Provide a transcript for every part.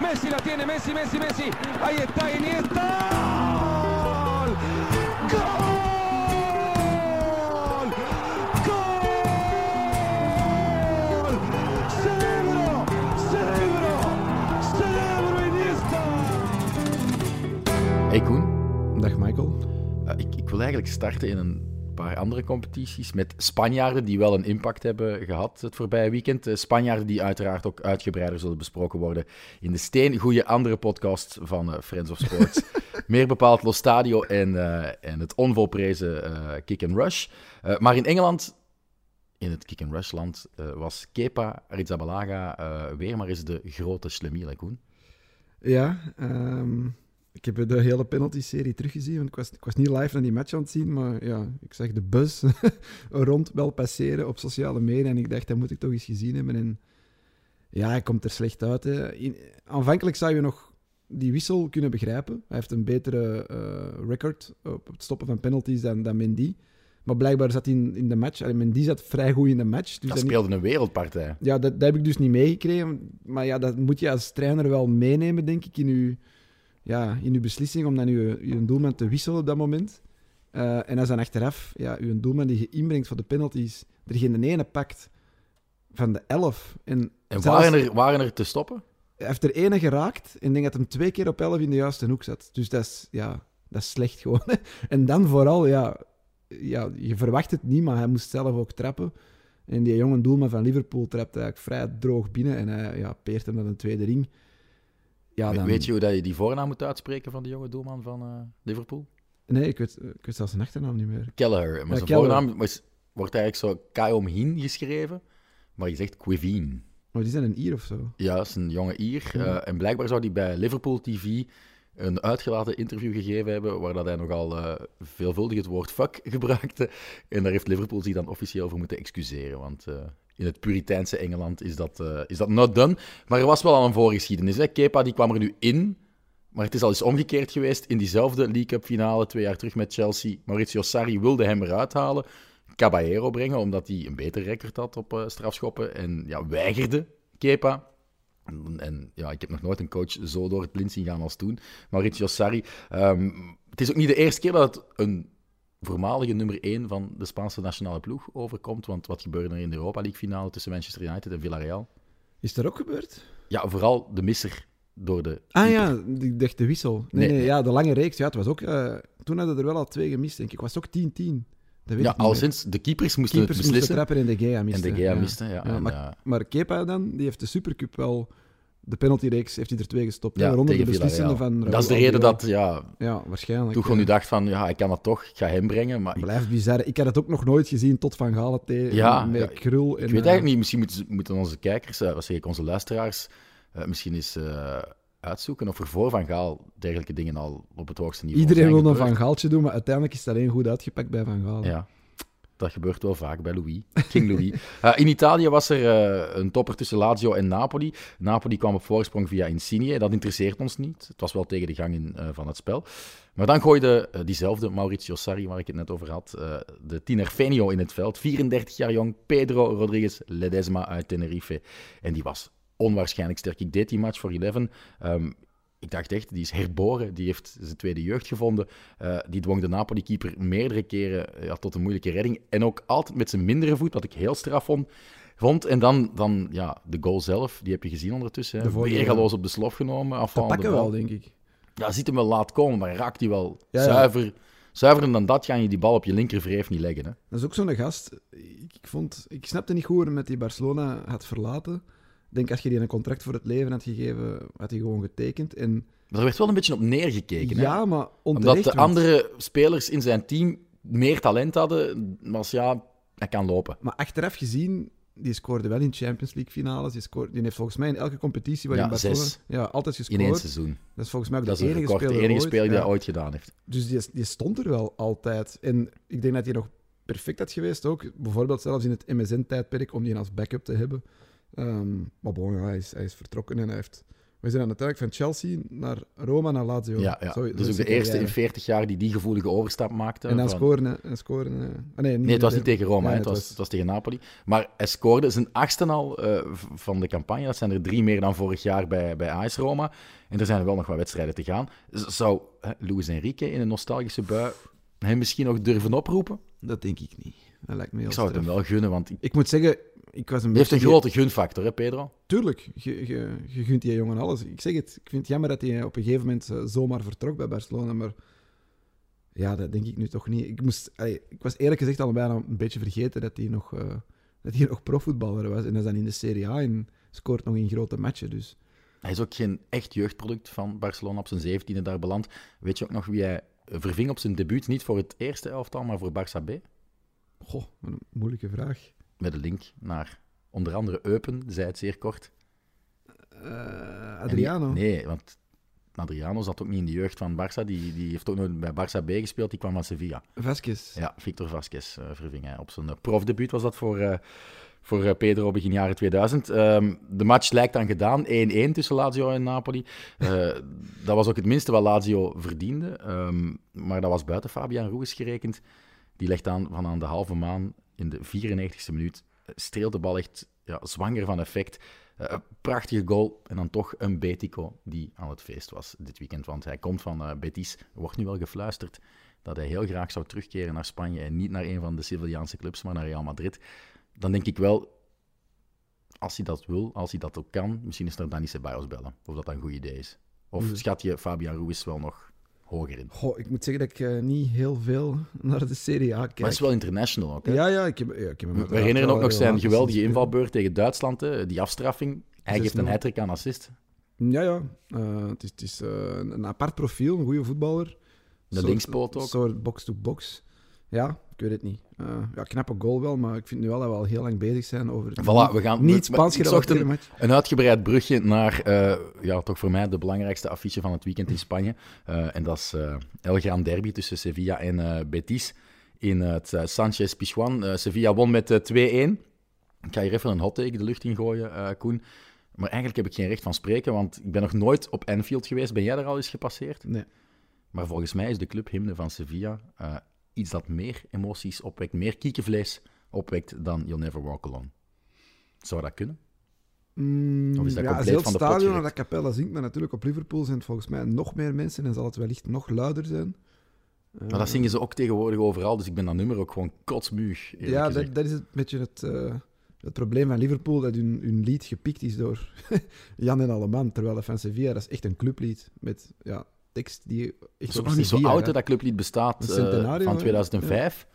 Messi la tiene, Messi, Messi, Messi. Ahí está Iniesta. ¡Gol! ¡Gol! ¡Cerebro! ¡Cerebro! ¡Cerebro Iniesta! Hey Koen, Dag Michael. Eh, ik, ik wil eigenlijk starten in een paar andere competities met Spanjaarden die wel een impact hebben gehad het voorbije weekend. Eh, Spanjaarden die uiteraard ook uitgebreider zullen besproken worden in de steengoede andere podcast van eh, Friends of Sports. Meer bepaald Los Stadio en, eh, en het onvolprezen Kick and Rush. Maar in Engeland, in het Kick and Rush land, was Kepa Arrizabalaga eh, weer maar eens de grote slemiel, hè, Koen. Ja, ehm, ik heb de hele penalty-serie teruggezien. Want ik was, ik was niet live naar die match aan het zien, maar ja, ik zag de bus rond wel passeren op sociale media. En ik dacht, dat moet ik toch eens gezien hebben. En ja, hij komt er slecht uit. Hè. In, aanvankelijk zou je nog die wissel kunnen begrijpen. Hij heeft een betere eh, record op het stoppen van penalties dan, dan Mendy. Maar blijkbaar zat hij in, in de match. Allee, Mendy zat vrij goed in de match. Dus Dat speelde een wereldpartij. ja, dat, dat heb ik dus niet meegekregen. Maar ja, dat moet je als trainer wel meenemen, denk ik, in je, ja, in uw beslissing om dan je, je doelman te wisselen op dat moment. Eh, en als dan achteraf ja, je doelman die je inbrengt voor de penalties, er geen ene pakt van de elf. En, En zelfs- waren er, waren er te stoppen? hij heeft er ene geraakt en ik denk dat hem twee keer op elf in de juiste hoek zat. Dus dat is, ja, dat is slecht gewoon. En dan vooral, ja, ja, je verwacht het niet, maar hij moest zelf ook trappen. En die jonge doelman van Liverpool trapt eigenlijk vrij droog binnen en hij ja, peert hem naar een tweede ring. Ja, dan... Weet je hoe dat je die voornaam moet uitspreken van de jonge doelman van eh, Liverpool? Nee, ik weet, ik weet zelfs zijn achternaam niet meer. Kelleher. Maar zijn Kelleher. voornaam wordt eigenlijk zo Kaom Hin geschreven, maar je zegt Quivine. Maar die zijn een Ier of zo. Ja, dat is een jonge Ier. Eh, en blijkbaar zou hij bij Liverpool TV een uitgelaten interview gegeven hebben, waar dat hij nogal eh, veelvuldig het woord fuck gebruikte. En daar heeft Liverpool zich dan officieel voor moeten excuseren, want... in het Puriteinse Engeland is dat, eh, is dat not done. Maar er was wel al een voorgeschiedenis. Hè? Kepa die kwam er nu in, maar het is al eens omgekeerd geweest. In diezelfde League Cup finale, twee jaar terug met Chelsea. Maurizio Sarri wilde hem eruit halen. Caballero brengen, omdat hij een beter record had op eh, strafschoppen. En ja, weigerde Kepa. En, en, ja, ik heb nog nooit een coach zo door het blind zien gaan als toen. Maurizio Sarri. Ehm, het is ook niet de eerste keer dat het een voormalige nummer 1 van de Spaanse nationale ploeg overkomt. Want wat gebeurde er in de Europa League finale tussen Manchester United en Villarreal? Is dat ook gebeurd? Ja, vooral de misser door de... Ah keeper. ja, ik dacht de wissel. Nee, Nee, ja, de lange reeks. Ja, het was ook, eh, toen hadden er wel al twee gemist, denk ik. Het was ook 10-10. Dat weet Ja, al sinds de keepers moesten Keepers het moesten beslissen. trappen en de Gea En miste. de Gea ja. miste, ja. Ja, en, maar, maar Kepa dan, die heeft de Supercup wel... De penaltyreeks heeft hij er twee gestopt. ja, waaronder de tegen beslissende Villarreal. van... Dat is de reden dat, ja, Ja, waarschijnlijk. Tuchel ja. nu dacht van, ja, ik kan dat toch, ik ga hem brengen. Maar ik, Blijft bizar. Ik had het ook nog nooit gezien tot Van Galen tegen Ja, met ja, Krul. En, ik weet eh, eigenlijk niet, misschien moeten, moeten onze kijkers, zeg ik, onze luisteraars, eh, misschien eens uitzoeken of er voor Van Gaal dergelijke dingen al op het hoogste niveau Iedereen wil een. Van Gaaltje doen, maar uiteindelijk is het alleen goed uitgepakt bij Van Gaal. Ja, dat gebeurt wel vaak bij Louis, King Louis. Eh, in Italië was er eh, een topper tussen Lazio en Napoli. Napoli kwam op voorsprong via Insigne. Dat interesseert ons niet. Het was wel tegen de gang in, eh, van het spel. Maar dan gooide diezelfde Maurizio Sarri, waar ik het net over had, de tiener Fenio in het veld. 34 jaar jong, Pedro Rodriguez Ledesma uit Tenerife. En die was onwaarschijnlijk sterk. Ik deed die match voor 11. Ehm, ik dacht echt, die is herboren. Die heeft zijn tweede jeugd gevonden. Eh, die dwong de Napoli-keeper meerdere keren ja, tot een moeilijke redding. En ook altijd met zijn mindere voet, wat ik heel straf vond. vond. En dan, dan ja, de goal zelf, die heb je gezien ondertussen. De Hè. Weergaloos op de slof genomen. Pakken bal. wel, denk ik. Ja, ziet hem wel laat komen, maar raakt hij wel Ja, ja. zuiver. Zuiverder dan dat ga je die bal op je linkervreef niet leggen. Hè. Dat is ook zo'n gast. Ik, ik, vond, ik snapte niet goed hoe hij met die Barcelona had verlaten. Ik denk, als je die een contract voor het leven had gegeven, had hij gewoon getekend. En, Maar er werd wel een beetje op neergekeken. hè. ja, maar Omdat de want- andere spelers in zijn team meer talent hadden, was ja, hij kan lopen. Maar achteraf gezien, die scoorde wel in Champions League finales. Die, scoorde, die heeft volgens mij in elke competitie waarin Ja, Barcelona... zes. Ja, altijd In gescoord. één seizoen. Dat is volgens mij ook Dat de enige record, de speler enige ooit. speler die Ja. dat ooit gedaan heeft. Dus die, die stond er wel altijd. En ik denk dat hij nog perfect had geweest ook. Bijvoorbeeld zelfs in het MSN-tijdperk om die als backup te hebben. Ehm, maar bon, ja, hij, is, hij is vertrokken en hij heeft We zijn dan uiteindelijk van Chelsea naar Roma naar Lazio. Ja, ja. Dus is ook de eerste in carrière. 40 jaar die die gevoelige overstap maakte. En dan van- scoren. En scoren eh. ah, nee, Nee, het was niet tegen Roma, Ja, het, was, het was tegen Napoli. Maar hij scoorde zijn achtste al eh, van de campagne. Dat zijn er drie meer dan vorig jaar bij, bij AS Roma. En er zijn er wel nog wat wedstrijden te gaan. Zou hè, Luis Enrique in een nostalgische bui hem misschien nog durven oproepen? Dat denk ik niet. Dat lijkt me heel Ik zou het hem wel gunnen, want Ik moet zeggen, ik was een heeft een grote gunfactor, hè, Pedro? Tuurlijk, je, je, je gunt die jongen alles. Ik zeg het, ik vind het jammer dat hij op een gegeven moment eh, zomaar vertrok bij Barcelona, maar ja, dat denk ik nu toch niet. Ik, moest, allee, ik was eerlijk gezegd al bijna een beetje vergeten dat hij nog, eh, dat hij nog profvoetballer was. En dat is dan in de Serie A en scoort nog in grote matchen. Dus Hij is ook geen echt jeugdproduct van Barcelona op zijn zeventiende daar beland. Weet je ook nog wie hij verving op zijn debuut? Niet voor het eerste elftal, maar voor Barça B? goh, wat een moeilijke vraag. Met een link naar onder andere Eupen, zei het zeer kort. Eh, Adriano. Die- nee, want Adriano zat ook niet in de jeugd van Barça. Die, die heeft ook nooit bij Barça B gespeeld. Die kwam van Sevilla. Vasquez. Ja, Victor Vasquez eh, verving hij. Op zijn eh, profdebuut was dat voor, voor Pedro begin jaren 2000. Ehm, de match lijkt dan gedaan. 1-1 tussen Lazio en Napoli. Dat was ook het minste wat Lazio verdiende. Ehm, maar dat was buiten Fabian Ruiz gerekend. Die legt aan van aan de halve maan in de 94e minuut. eh, Streelt de bal echt ja, zwanger van effect. Eh, prachtige goal. En dan toch een Betico die aan het feest was dit weekend. Want hij komt van eh, Betis. Er wordt nu wel gefluisterd dat hij heel graag zou terugkeren naar Spanje. En niet naar een van de Sevillaanse clubs, maar naar Real Madrid. Dan denk ik wel, als hij dat wil, als hij dat ook kan, misschien is er Dani Ceballos bellen. Of dat een goed idee is. Of Mhm. schat je Fabian Ruiz wel nog hoger in? Goh, ik moet zeggen dat ik eh, niet heel veel naar de Serie A kijk. Maar is wel international ook. Hè? Ja, ja, ik heb, ja, ik heb hem We herinneren ook nog zijn regelmatig geweldige invalbeurt tegen Duitsland, hè? die afstraffing. Hij geeft een 6-0. hat aan assist. Ja, ja. Eh, het is, het is eh, een, een apart profiel, een goede voetballer. De Soort- linkspoot ook. Een soort box-to-box. Ja, ik weet het niet. Eh, ja, knappe goal wel, maar ik vind nu wel dat we al heel lang bezig zijn over Voilà, we gaan- niet Spaans gerelateerde een- match. Een uitgebreid brugje naar, eh, ja, toch voor mij de belangrijkste affiche van het weekend in Spanje. Eh, en dat is El Gran Derby tussen Sevilla en Betis in het Sanchez Pizjuan. Eh, Sevilla won met eh, 2-1. Ik ga hier even een hot take de lucht in gooien, Koen. Maar eigenlijk heb ik geen recht van spreken, want ik ben nog nooit op Anfield geweest. Ben jij er al eens gepasseerd? Nee. Maar volgens mij is de clubhymne van Sevilla iets dat meer emoties opwekt, meer kiekenvlees opwekt dan You'll Never Walk Alone. Zou dat kunnen? Mm, Of is dat ja, compleet van de stadion naar dat Capella zingt, maar natuurlijk op Liverpool zijn het volgens mij nog meer mensen en zal het wellicht nog luider zijn. Eh, Maar dat zingen ze ook tegenwoordig overal, dus ik ben dat nummer ook gewoon kotsmuug. Ja, dat, dat is het beetje het, eh, het probleem van Liverpool, dat hun, hun lied gepikt is door Jan en Alleman, terwijl van Sevilla, dat is echt een clublied met ja, tekst die Het is ook nog niet zo oud, hè, dat clublied bestaat eh, van hè? 2005.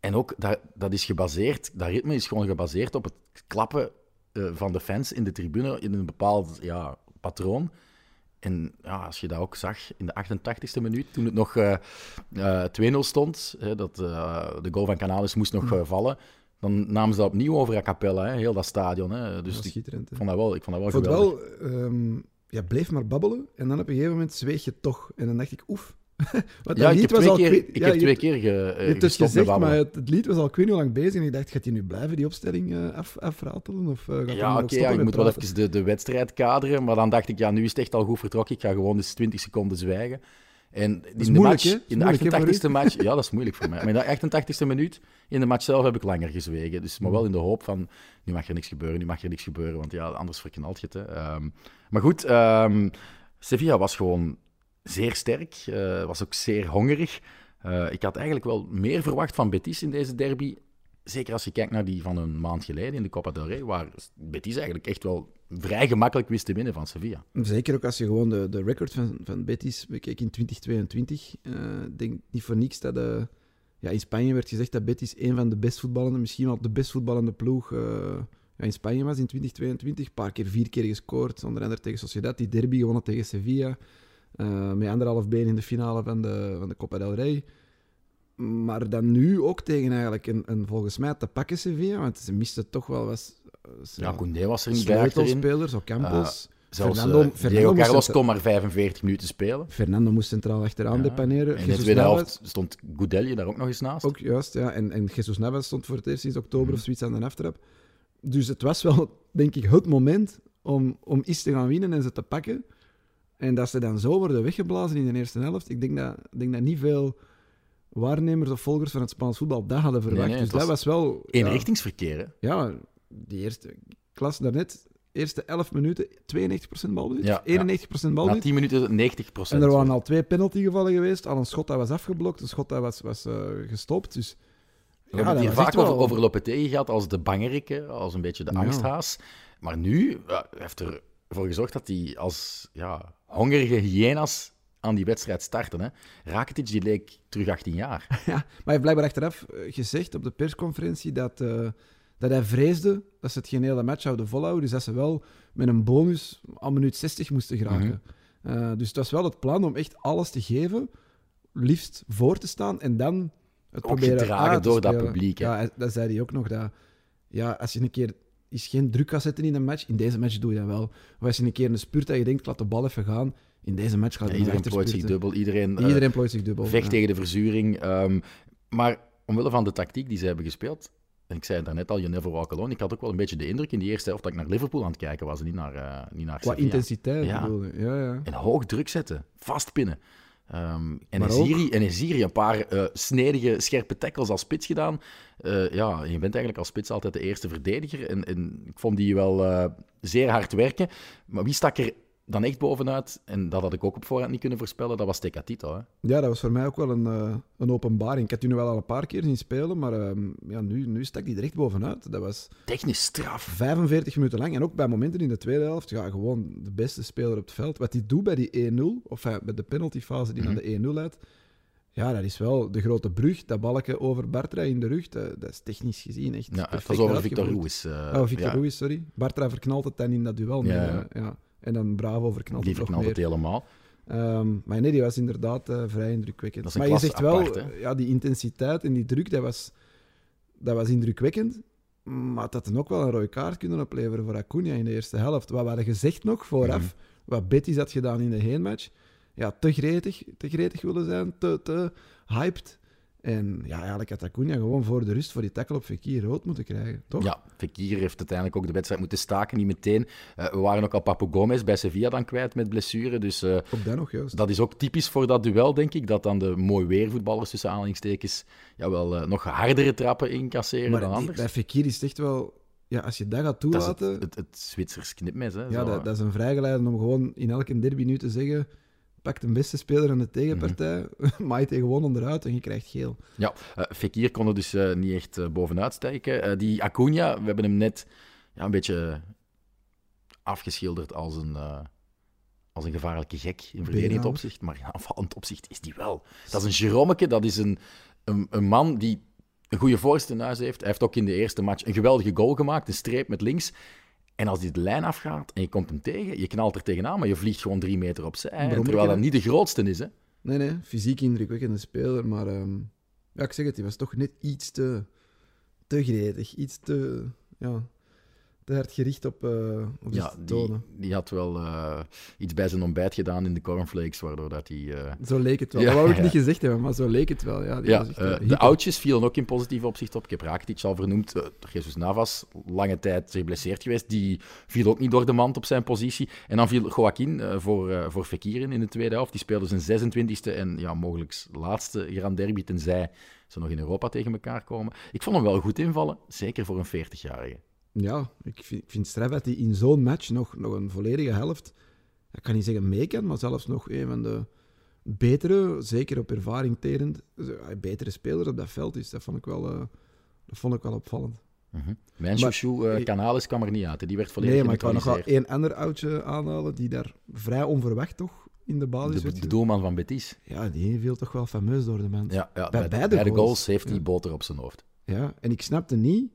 En ook, dat, dat is gebaseerd, dat ritme is gewoon gebaseerd op het klappen eh, van de fans in de tribune in een bepaald ja, patroon. En ja, als je dat ook zag in de 88e minuut, toen het nog eh, eh, 2-0 stond, hè, dat de goal van Canalis moest nog vallen, dan namen ze dat opnieuw over a cappella, hè, heel dat stadion. Hè. Dat Dus was ik vond dat wel, ik vond dat wel geweldig. wel, ehm, ja, bleef maar babbelen en dan op een gegeven moment zweeg je toch. En dan dacht ik, oef. Want Ja, ik lied heb was al keer, ik ja, heb twee keer ge, eh, Je hebt het gestopt met gezegd, maar het, het lied was al ik weet niet hoe lang bezig. En ik dacht, gaat hij nu blijven, die opstelling eh, af, afratelen? Of, eh, gaat Ja, oké, ja, met moet wel even de, de wedstrijd kaderen. Maar dan dacht ik, ja, nu is het echt al goed vertrokken. Ik ga gewoon eens 20 seconden zwijgen. En in de, moeilijk, match, in de moeilijk, hè, voor 88ste match... Ja, dat is moeilijk voor mij. Maar in de 88ste minuut, in de match zelf, heb ik langer gezwegen. Dus, maar wel in de hoop van, nu mag er niks gebeuren, nu mag er niks gebeuren. Want ja, anders verknalt je het. Hè. Ehm, maar goed, ehm, Sevilla was gewoon zeer sterk. eh, was ook zeer hongerig. Eh, ik had eigenlijk wel meer verwacht van Betis in deze derby. Zeker als je kijkt naar die van een maand geleden in de Copa del Rey, waar Betis eigenlijk echt wel vrij gemakkelijk wist te winnen van Sevilla. Zeker ook als je gewoon de, de record van, van Betis bekeek in 2022. eh, Ik denk niet voor niks dat... eh, ja, in Spanje werd gezegd dat Betis een van de best voetballende, misschien wel de best voetballende ploeg eh, ja, in Spanje was in 2022. Een paar keer, vier keer gescoord, onder andere tegen Sociedad. Die derby gewonnen tegen Sevilla. met anderhalf been in de finale van de, van de Copa del Rey. Maar dan nu ook tegen eigenlijk een, een volgens mij te pakken Sevilla, want ze misten toch wel wat... Ja, Koundé was er niet bij sleutelspelers, ook Campos. Zelfs Fernando- eh, Fernando Carlos kon maar 45 minuten spelen. Fernando moest centraal achteraan Ja. depaneren. En in de tweede helft stond Goudelje daar ook nog eens naast. Ook juist, ja. En, en Jesus Navas stond voor het eerst sinds oktober Mhm. of zoiets aan de aftrap. Dus het was wel, denk ik, het moment om, om iets te gaan winnen en ze te pakken. En dat ze dan zo worden weggeblazen in de eerste helft. Ik denk dat, ik denk dat niet veel waarnemers of volgers van het Spaans voetbal dat hadden verwacht. nee, dus dat was wel... ja, Eenrichtingsverkeer, hè? Ja, die eerste klas daarnet, eerste 11 minuten, 92% balbezit, Ja, ja. 91% Na balbezit. 10 minuten 90% En er waren al twee penaltygevallen geweest. Al een schot dat was afgeblokt, een schot dat was, was eh, gestopt. Dus het hier vaak wel- over, over Lopetegui gehad als de bangerik, als een beetje de Ja. angsthaas. Maar nu ja, heeft ervoor gezorgd dat hij als ja, hongerige hyena's aan die wedstrijd starten. Hè. Rakitic die leek terug 18 jaar. Ja, maar hij heeft blijkbaar achteraf eh, gezegd op de persconferentie dat, eh, dat hij vreesde dat ze het geen hele match zouden volhouden. Dus dat ze wel met een bonus aan minuut 60 moesten geraken. Eh, dus het was wel het plan om echt alles te geven, liefst voor te staan en dan het Ook proberen gedragen te door dat publiek, hè. Ja, dat zei hij ook nog. Dat, ja, als je een keer is geen druk kan zetten in een match, in deze match doe je dat wel. Of als je een keer een spurt dat je denkt, laat de bal even gaan, in deze match gaat Ja, iedereen plooit zich dubbel, iedereen, eh, Iedereen plooit zich dubbel. vecht tegen de verzuring. ehm, maar omwille van de tactiek die ze hebben gespeeld, en ik zei het daarnet al, you never walk alone, ik had ook wel een beetje de indruk in die eerste helft dat ik naar Liverpool aan het kijken was en niet naar, eh niet naar Qua Sevilla. intensiteit Ja. bedoel je. Ja, ja. En hoog druk zetten, vastpinnen. Ehm en Maar Eziri, en een paar eh, snedige, scherpe tackles als spits gedaan. Ja, je bent eigenlijk als spits altijd de eerste verdediger. En, en ik vond die wel zeer hard werken. Maar wie stak er dan echt bovenuit? En dat had ik ook op voorhand niet kunnen voorspellen. Dat was Tecatito. Hè? Ja, dat was voor mij ook wel een, eh, een openbaring. Ik had u nu wel al een paar keer zien spelen, maar ehm, ja, nu, nu stak hij er echt bovenuit. Dat was Technisch straf. 45 minuten lang. En ook bij momenten in de tweede helft, ja, gewoon de beste speler op het veld. Wat hij doet bij die 1-0, of eh, bij de penaltyfase die Mhm. naar de 1-0 leidt, ja, dat is wel de grote brug. Dat balken over Bartra in de rug, dat, dat is technisch gezien echt Ja, het was over Victor. Ruiz. eh, Oh, Victor ja, Ruiz, sorry. Bartra verknalt het dan in dat duel. Ja, mee, ja. En dan Bravo verknalt het nog verknalt meer. het helemaal. Ehm, maar nee, die was inderdaad eh, vrij indrukwekkend. Dat is een maar je zegt wel, hè? ja, die intensiteit en die druk, dat was, dat was indrukwekkend. Maar dat had dan ook wel een rode kaart kunnen opleveren voor Acuna in de eerste helft. Wat we hadden gezegd nog vooraf, Mhm. wat Betis had gedaan in de heenmatch. Ja, te gretig, te gretig willen zijn, te, te hyped. En ja, eigenlijk had Acuna gewoon voor de rust, voor die tackle op Fekir rood moeten krijgen, toch? Ja, Fekir heeft uiteindelijk ook de wedstrijd moeten staken, niet meteen. Eh, we waren ook al Papo Gomez bij Sevilla dan kwijt met blessure. Dus eh, Ook dat nog, juist. dat is ook typisch voor dat duel, denk ik. Dat dan de mooi weervoetballers tussen aanhalingstekens ja, wel eh, nog hardere trappen incasseren maar dan die- anders. bij Fekir is het echt wel... Ja, als je dat gaat dat is toelaten... het, het, het Zwitsers knipmes. Hè, Ja, dat is een vrijgeleide om gewoon in elke derby nu te zeggen: pak de beste speler aan de tegenpartij, maait hij gewoon onderuit en je krijgt geel. Ja, eh, Fekir kon er dus eh, niet echt eh, bovenuit stijgen. Eh, die Acuna, we hebben hem net ja, een beetje afgeschilderd als een, als een gevaarlijke gek in verdedigend opzicht. Maar in aanvallend opzicht is die wel. Dat is een Jeromeke, dat is een, een, een man die een goede voorste in huis heeft. Hij heeft ook in de eerste match een geweldige goal gemaakt, een streep met links. En als die de lijn afgaat en je komt hem tegen, je knalt er tegenaan, maar je vliegt gewoon drie meter opzij. Terwijl dat niet de grootste is. Hè? Nee, nee, fysiek indrukwekkende speler, maar ehm, ja, ik zeg het, hij was toch net iets te, te gretig, iets te, ja, te hard gericht op, eh op Ja, die, had wel eh, iets bij zijn ontbijt gedaan in de cornflakes, waardoor dat hij... eh, Zo leek het wel. Ja, dat wou ik ja. niet gezegd hebben, maar zo leek het wel. Ja, die Ja, echt, de oudjes vielen ook in positief opzicht op. Ik heb Rakitic al vernoemd. Jesus Navas, lange tijd geblesseerd geweest. Die viel ook niet door de mand op zijn positie. En dan viel Joaquin voor, voor Fekir in in de tweede helft. Die speelde zijn 26e en ja, mogelijk laatste Grand Derby, tenzij ze nog in Europa tegen elkaar komen. Ik vond hem wel goed invallen, zeker voor een 40-jarige. Ja, ik vind, ik vind straf dat hij in zo'n match nog, nog een volledige helft, ik kan niet zeggen mee kan, maar zelfs nog een van de betere, zeker op ervaring terend, eh, betere spelers op dat veld is. Dat vond ik wel, eh, dat vond ik wel opvallend. Mhm. Mijn chouchou eh, Canales kwam er niet uit. hè. Die werd volledig Nee, maar ik wou nog wel één ander oudje aanhalen die daar vrij onverwacht toch in de basis de, de doelman van Betis. Ja, die viel toch wel fameus door de mand. Ja, ja, Bij beide goals. goals heeft hij Ja. boter op zijn hoofd. Ja, en ik snapte niet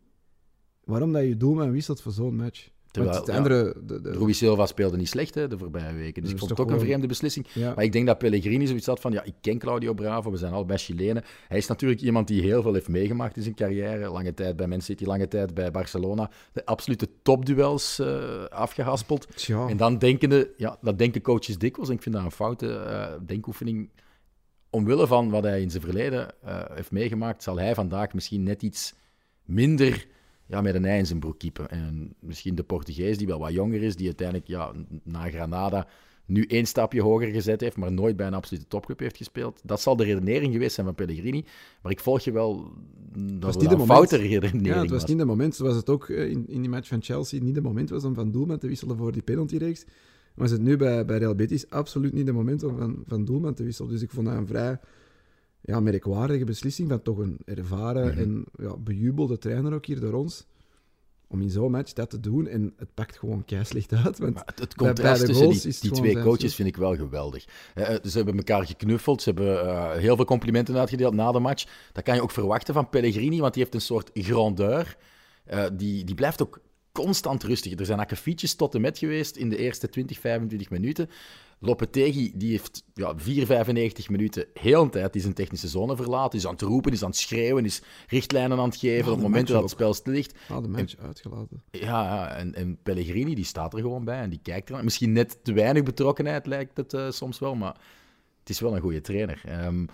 waarom dat je doelman wisselt voor zo'n match. Terwijl, Want de ja, andere... De, de, Rui Silva speelde niet slecht hè, de voorbije weken. Dus Dat ik vond het toch ook een vreemde beslissing. ja. Maar ik denk dat Pellegrini zoiets had van, ja, ik ken Claudio Bravo, we zijn allebei Chilenen. Hij is natuurlijk iemand die heel veel heeft meegemaakt in zijn carrière. Lange tijd bij Man City, lange tijd bij Barcelona. De absolute topduels eh afgehaspeld. Tja. En dan denkende, ja, dat denken coaches dikwijls. En ik vind dat een foute eh, denkoefening. Omwille van wat hij in zijn verleden eh, heeft meegemaakt, zal hij vandaag misschien net iets minder ja, met een ei in zijn broek kiepen. En misschien de Portugees, die wel wat jonger is, die uiteindelijk ja, na Granada nu één stapje hoger gezet heeft, maar nooit bij een absolute topclub heeft gespeeld. Dat zal de redenering geweest zijn van Pellegrini. Maar ik volg je wel dat was niet de een foute redenering Ja, het was was. niet de moment, zoals het ook eh, in, in die match van Chelsea niet de moment was om van doelman te wisselen voor die penaltyreeks. Was het nu bij, bij Real Betis absoluut niet de moment om van, van doelman te wisselen. Dus ik vond dat een vrij ja, merkwaardige beslissing van toch een ervaren Mhm. en ja, bejubelde trainer ook hier door ons. Om in zo'n match dat te doen. En het pakt gewoon keislicht uit. Want Maar het, het contrast tussen die, die twee coaches vind ik wel geweldig. Eh, eh, ze hebben elkaar geknuffeld, ze hebben eh, heel veel complimenten uitgedeeld na de match. Dat kan je ook verwachten van Pellegrini, want die heeft een soort grandeur. Die, die blijft ook constant rustig. Er zijn akkefietjes tot en met geweest in de eerste 20, 25 minuten. Lopetegui die heeft ja, 4, 95 minuten heel een tijd die zijn technische zone verlaten. Is aan het roepen, is aan het schreeuwen, is richtlijnen aan het geven Ja, op de momenten dat het spel stil ligt. ah, de match uitgelaten. Ja, ja en, en Pellegrini die staat er gewoon bij en die kijkt er. Misschien net te weinig betrokkenheid lijkt het eh, soms wel, maar het is wel een goede trainer. Ehm,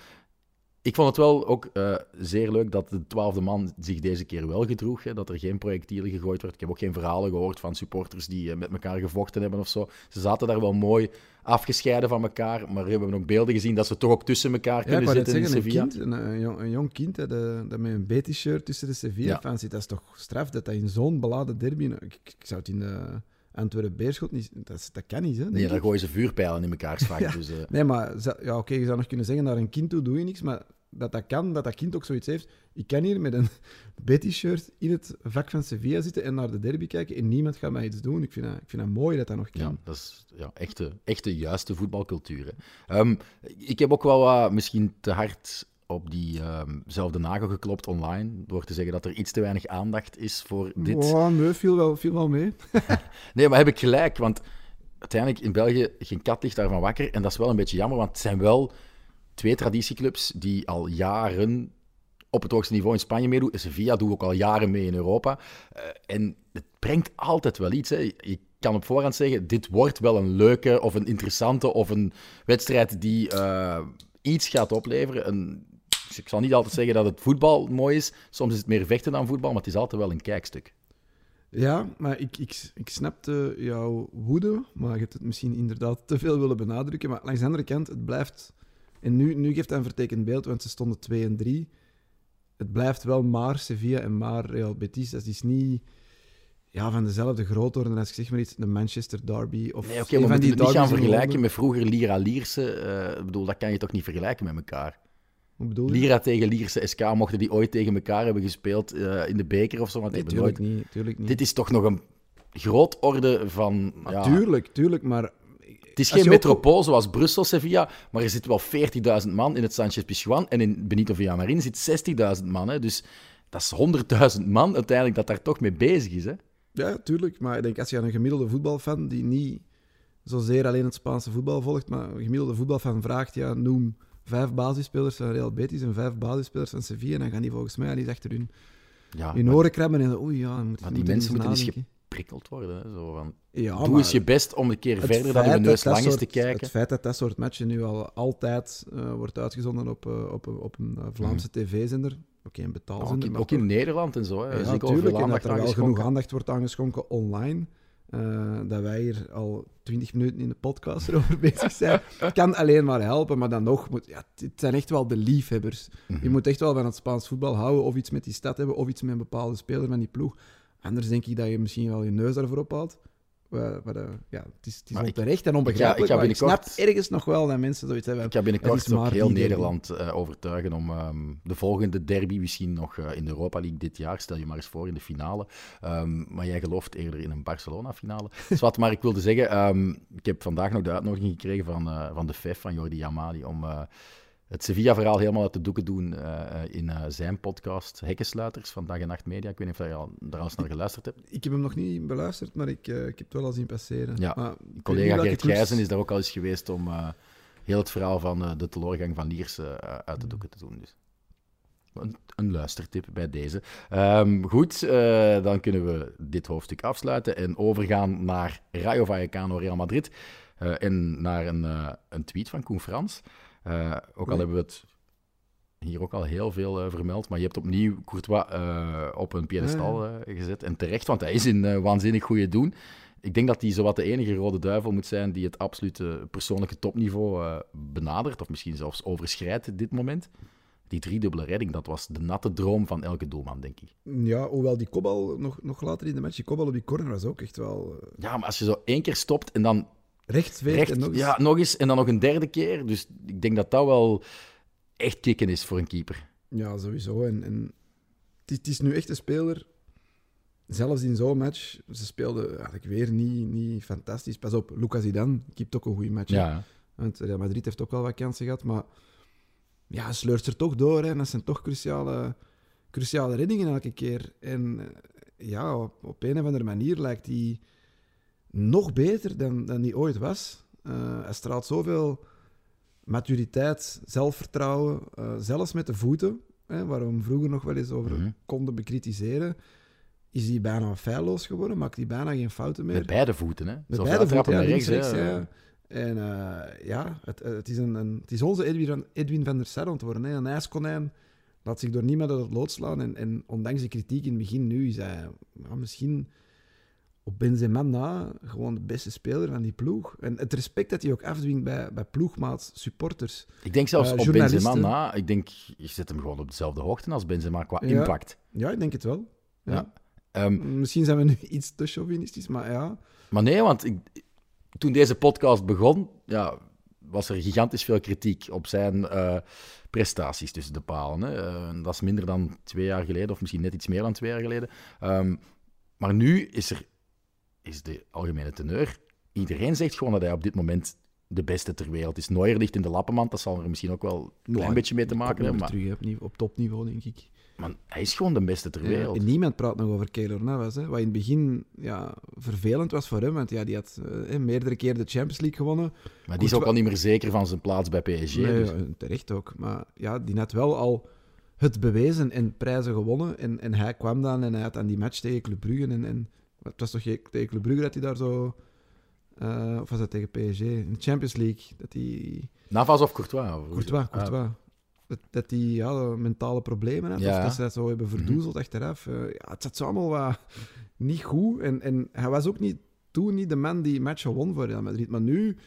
ik vond het wel ook eh, zeer leuk dat de twaalfde man zich deze keer wel gedroeg. Hè, dat er geen projectielen gegooid werd. Ik heb ook geen verhalen gehoord van supporters die eh, met elkaar gevochten hebben of zo. Ze zaten daar wel mooi afgescheiden van elkaar. Maar we hebben ook beelden gezien dat ze toch ook tussen elkaar Ja, kunnen zitten in zeggen, een Sevilla. kind, een, een jong, een jong kind hè, de- dat met een Betis-shirt tussen de Ja. Sevilla-fans zit, dat is toch straf dat dat in zo'n beladen derby... nou, Ik, ik zou het in de Antwerpen-Beerschot niet... Dat, dat kan niet, hè, Nee, daar gooien ze vuurpijlen in mekaars vak. Ja. Dus, eh, Nee, maar ja, oké, je zou nog kunnen zeggen, naar een kind toe doe je niks, maar dat dat kan, dat dat kind ook zoiets heeft. Ik kan hier met een Betis-shirt in het vak van Sevilla zitten en naar de derby kijken en niemand gaat mij iets doen. Ik vind dat, ik vind dat mooi dat dat nog kan. Ja, dat is ja, echte, echte juiste voetbalcultuur. hè. Ehm, ik heb ook wel wat, misschien te hard op diezelfde nagel geklopt online, door te zeggen dat er iets te weinig aandacht is voor dit. Oh, nee, viel wel, viel wel mee. Nee, maar heb ik gelijk, want uiteindelijk in België, geen kat ligt daarvan wakker. En dat is wel een beetje jammer, want het zijn wel twee traditieclubs die al jaren op het hoogste niveau in Spanje meedoen. Sevilla doet ook al jaren mee in Europa. Eh, en het brengt altijd wel iets. Hè. Je kan op voorhand zeggen, dit wordt wel een leuke of een interessante of een wedstrijd die eh, iets gaat opleveren. Een, ik zal niet altijd zeggen dat het voetbal mooi is. Soms is het meer vechten dan voetbal, maar het is altijd wel een kijkstuk. Ja, maar ik, ik, ik snapte jouw woede, maar je hebt het misschien inderdaad te veel willen benadrukken. Maar langs de andere kant, het blijft... En nu, nu geeft dat een vertekend beeld, want ze stonden 2 en 3. Het blijft wel maar Sevilla en maar Real Betis. Dat is niet ja, van dezelfde grootorde als ik zeg maar iets, de Manchester Derby. Of Nee, oké, maar we moeten het niet gaan vergelijken met vroeger Lira Lierse. eh, ik bedoel, dat kan je toch niet vergelijken met elkaar. Hoe bedoel je? Lira tegen Lierse SK, mochten die ooit tegen elkaar hebben gespeeld eh, in de beker of zo? Want Nee, tuurlijk nooit... niet, tuurlijk niet. Dit is toch nog een grootorde van... Maar ja, Tuurlijk, tuurlijk, maar... Het is geen ook- metropool zoals Brussel, Sevilla, maar er zitten wel 40.000 man in het Sanchez Pizjuan en in Benito Villamarin zit 60.000 man. Hè, dus dat is 100.000 man uiteindelijk dat daar toch mee bezig is. Hè. Ja, tuurlijk. Maar ik denk, als je aan een gemiddelde voetbalfan die niet zozeer alleen het Spaanse voetbal volgt, maar een gemiddelde voetbalfan vraagt, ja, noem vijf basisspelers van Real Betis en vijf basisspelers van Sevilla, dan gaan die volgens mij al eens achter hun, Ja, hun oren krabben en oei, ja, dan moet, maar die mensen moeten eens nadenken. geprikkeld worden. Hè, zo van, Ja, doe eens je best om een keer verder dan je neus lang is te kijken. Het feit dat dat soort matchen nu al altijd eh, wordt uitgezonden op, eh, op, op een eh, Vlaamse tv-zender, oké, een ook, betaalzender, in, ook in Nederland en zo. Hè. Ja, Er natuurlijk. En dat er wel genoeg aandacht wordt aangeschonken online. Eh, dat wij hier al twintig minuten in de podcast erover bezig zijn. kan alleen maar helpen, maar dan nog, moet, ja, het zijn echt wel de liefhebbers. Mhm. Je moet echt wel van het Spaans voetbal houden, of iets met die stad hebben, of iets met een bepaalde speler van die ploeg. Anders denk ik dat je misschien wel je neus daarvoor ophaalt. Wa- wat, eh, ja, het is, het is Maar ik- onterecht en ik onbegrijpelijk, ga maar ik snap ergens nog wel dat mensen zoiets hebben. Ik ga binnenkort maar ook heel. Nederland eh, overtuigen om ehm, de volgende derby, misschien nog eh, in de Europa League dit jaar, stel je maar eens voor in de finale. Ehm, maar jij gelooft eerder in een Barcelona-finale. Dus wat maar ik wilde zeggen, ehm, ik heb vandaag nog de uitnodiging gekregen van, eh, van de FEF, van Jordi Amali, om eh, het Sevilla-verhaal helemaal uit de doeken doen eh, eh, in eh, zijn podcast Hekkensluiters van Dag en Nacht Media. Ik weet niet of je al, daar al eens naar geluisterd hebt. Ik heb hem nog niet beluisterd, maar ik, eh, ik heb het wel al zien passeren. Ja, Maar Collega clubs- Gijzen is daar ook al eens geweest om heel het verhaal van de teleurgang van Liers uit de doeken te doen. Dus. Een, een luistertip bij deze. Ehm, goed, dan kunnen we dit hoofdstuk afsluiten en overgaan naar Rayo Vallecano Real Madrid. en naar een, een tweet van Koen Frans. Eh, ook al hebben we het hier ook al heel veel eh, vermeld. Maar je hebt opnieuw Courtois eh, op een piedestal eh, gezet. En terecht, want hij is in waanzinnig goede doen. Ik denk dat hij zowat de enige rode duivel moet zijn die het absolute persoonlijke topniveau benadert. Of misschien zelfs overschrijdt dit moment. Die driedubbele redding, dat was de natte droom van elke doelman, denk ik. Ja, hoewel die kopbal nog, nog later in de match, die kopbal op die corner was ook echt wel Ja, maar als je zo één keer stopt en dan recht en nog eens. ja, nog eens en dan nog een derde keer. Dus ik denk dat dat wel echt kicken is voor een keeper. Ja, sowieso. En, en het, is, nu echt een speler, zelfs in zo'n match, ze speelden eigenlijk weer niet, niet fantastisch. Pas op, Lucas Zidane keept ook een goede match. hè. Ja, Want Real Madrid heeft ook wel wat kansen gehad, maar ja, sleurt er toch door. Hè. En dat zijn toch cruciale, cruciale reddingen elke keer. En eh, ja, op, op een of andere manier lijkt hij nog beter dan, dan hij ooit was. Eh, hij straalt zoveel maturiteit, zelfvertrouwen, eh, zelfs met de voeten, hè, waar we hem vroeger nog wel eens over Mhm. konden bekritiseren, is hij bijna feilloos geworden, maakt hij bijna geen fouten meer. met beide voeten, hè. Met Zoals beide voeten, ja, rechts, rechts, ja. En eh, ja, het, het, is een, een, het is onze Edwin, van- Edwin van der worden. Hè. Een ijskonijn laat zich door niemand uit het lood slaan. En, en ondanks de kritiek in het begin nu is hij ja, misschien op Benzema na gewoon de beste speler van die ploeg. En het respect dat hij ook afdwingt bij, bij ploegmaats, supporters. Ik denk zelfs Eh, op Benzema na. Ik denk, je zet hem gewoon op dezelfde hoogte als Benzema qua Ja. impact. Ja, ik denk het wel. Ja. Ja. Ehm, Misschien zijn we nu iets te chauvinistisch, maar ja. maar nee, want ik, toen deze podcast begon, ja, was er gigantisch veel kritiek op zijn eh, prestaties tussen de palen. Hè. Eh, dat is minder dan twee jaar geleden, of misschien net iets meer dan twee jaar geleden. Ehm, maar nu is er is de algemene teneur. Iedereen zegt gewoon dat hij op dit moment de beste ter wereld is. Neuer ligt in de lappenmand, dat zal er misschien ook wel een klein Ja, beetje mee te maken hebben. Maar, terug hè, op, niveau- op topniveau, denk ik. maar hij is gewoon de beste ter Ja, wereld. en niemand praat nog over Keylor Navas. Hè, wat in het begin ja, vervelend was voor hem. Want ja, die had eh, meerdere keer de Champions League gewonnen. Maar die is ook al niet meer zeker van zijn plaats bij PSG. Nee, dus- ja, terecht ook. Maar ja, die had wel al het bewezen en prijzen gewonnen. En, en hij kwam dan en hij had aan die match tegen Club Brugge. En, en het was toch tegen Club Brugge dat hij daar zo... eh, of was dat tegen PSG? In de Champions League. Dat hij... Navas of Courtois? Of- Courtois, Ah, Courtois. Dat, dat hij ja, mentale problemen had. Ja. Of dat ze dat zo hebben verdoezeld achteraf. Eh, ja, het zat zo allemaal wat niet goed. En, en hij was ook niet, toen niet de man die matchen won voor Real Madrid. Maar nu,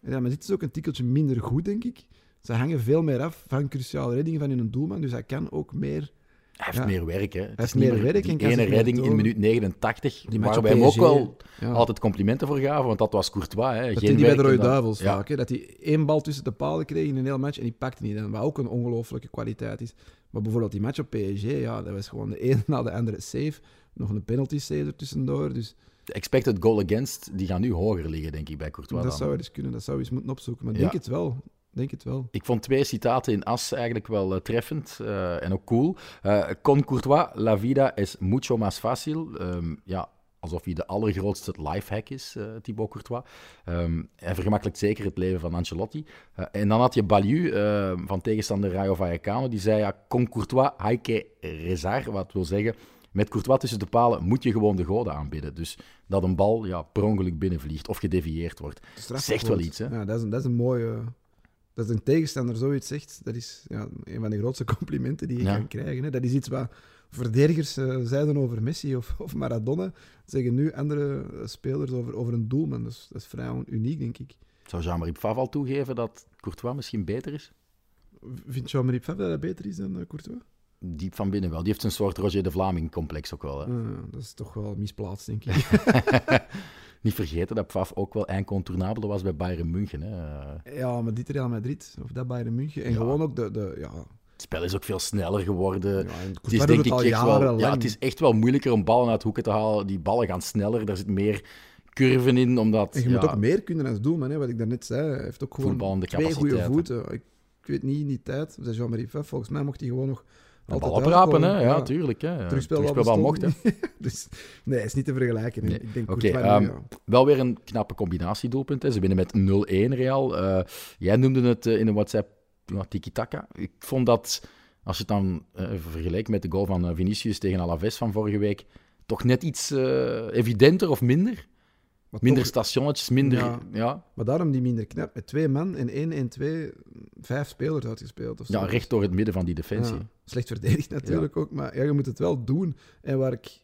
Real Madrid is ook een tikkeltje minder goed, denk ik. Ze hangen veel meer af van cruciale reddingen van hun doelman. Dus hij kan ook meer... Hij heeft Ja. meer werk, hè. Het heeft niet meer meer werk die kan ene redding in minuut 89, Die match waar wij hem ook wel Ja. altijd complimenten voor gaven, want dat was Courtois. Hè. Geen hij bij de Rode Duivels Ja. vaak. Hè? Dat hij één bal tussen de palen kreeg in een hele match en die pakte niet. En wat ook een ongelofelijke kwaliteit is. Maar bijvoorbeeld die match op PSG, ja, dat was gewoon de ene na de andere save. Nog een penalty save er tussendoor. Dus De expected goal against, die gaan nu hoger liggen, denk ik, bij Courtois. dat dan. zou eens kunnen. Dat zou je eens moeten opzoeken. Maar ik denk het wel. Denk het wel. Ik vond twee citaten in As eigenlijk wel eh, treffend eh, en ook cool. Eh, Con Courtois, la vida es mucho más fácil. Ehm, ja, alsof hij de allergrootste lifehack is, eh Thibaut Courtois. Ehm, hij vergemakkelijkt zeker het leven van Ancelotti. En dan had je Baliu eh, van tegenstander Rayo Vallecano, die zei, ja, con Courtois hay que rezar, wat wil zeggen... Met Courtois tussen de palen moet je gewoon de goden aanbidden. Dus dat een bal ja, per ongeluk binnenvliegt of gedevieerd wordt. Zegt wel iets, hè? Ja, dat is een, dat is een mooie... Dat een tegenstander zoiets zegt, dat is ja, een van de grootste complimenten die je Ja. kan krijgen. Hè. Dat is iets wat verdedigers eh, zeiden over Messi of, of Maradona. Zeggen nu andere spelers over, over een doelman. Dat is, dat is vrij uniek, denk ik. Zou Jean-Marie Pfaff al toegeven dat Courtois misschien beter is? Vindt Jean-Marie Pfaff dat hij beter is dan eh, Courtois? Diep van binnen wel. Die heeft een soort Roger de Vlaming-complex ook wel. Hè? Ah, dat is toch wel misplaatst, denk ik. Niet vergeten dat Pfaff ook wel incontournabele was bij Bayern München. Hè? Ja, maar dit Real Madrid, of dat Bayern München. En Ja. gewoon ook de... de ja, Het spel is ook veel sneller geworden. ja, het is denk het ik echt wel, ja, het is echt wel moeilijker om ballen uit hoeken te halen. Die ballen gaan sneller, daar zit meer curven in, omdat En je ja, moet ook meer kunnen als doelman, hè, wat ik daarnet zei. Hij heeft ook gewoon twee goede voeten. Ik, ik weet niet in die tijd, Jean-Marie Pfaff, volgens mij mocht hij gewoon nog altijd bal oprapen, hè? Ja, tuurlijk. Hè. Terugspelbal mocht, hè. dus nee, is niet te vergelijken. Nee. Ik denk nu, ehm, ja. Wel weer een knappe combinatiedoelpunt. Hè. Ze winnen met 0-1 Real. Eh, jij noemde het eh, in een WhatsApp ja, tiki-taka. Ik vond dat, als je het dan eh, vergelijkt met de goal van Vinicius tegen Alaves van vorige week, toch net iets evidenter of minder? Maar Minder toch- stationnetjes, minder... Ja, Ja. ja, Maar daarom die minder knap. Met twee man en één en twee, vijf spelers uitgespeeld. Of zo. recht door het midden van die defensie. Ja, slecht verdedigd natuurlijk ook, maar ja, je moet het wel doen. En waar ik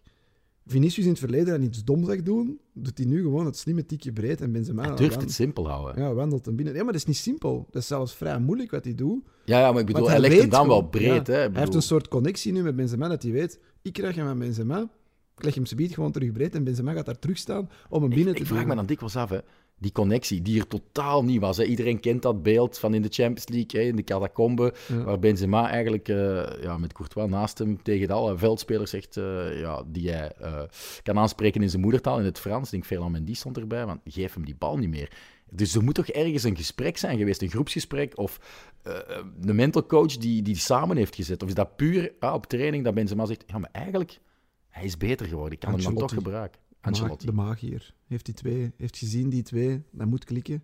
Vinicius in het verleden aan iets dom zag doen, doet hij nu gewoon het slimme tikje breed en Benzema Hij durft het simpel houden. Ja, ja, wandelt hem binnen. Ja, maar dat is niet simpel. Dat is zelfs vrij moeilijk wat hij doet. ja, maar ik bedoel, hij legt hem dan wel breed. ja, hè. Hij heeft een soort connectie nu met Benzema, dat hij weet, ik krijg hem aan Benzema, ik leg hem subiet gewoon terug breed en Benzema gaat daar terug staan om hem binnen Ik te vraag doen. me dan dikwijls af, hè. die connectie die er totaal niet was. Hè. Iedereen kent dat beeld van in de Champions League, hè, in de catacombe, Ja. waar Benzema eigenlijk eh, ja, met Courtois naast hem tegen alle veldspelers zegt eh, ja, die hij eh, kan aanspreken in zijn moedertaal, in het Frans. Ik denk, Ferland Mendy stond erbij, want geef hem die bal niet meer. Dus er moet toch ergens een gesprek zijn geweest, een groepsgesprek, of eh, de mental coach die die samen heeft gezet. Of is dat puur ah, op training dat Benzema zegt, ja, maar eigenlijk, hij is beter geworden, ik kan hem dan toch Ancelotti. gebruiken. Ancelotti. De magier. Heeft die twee, heeft gezien die twee, dat moet klikken.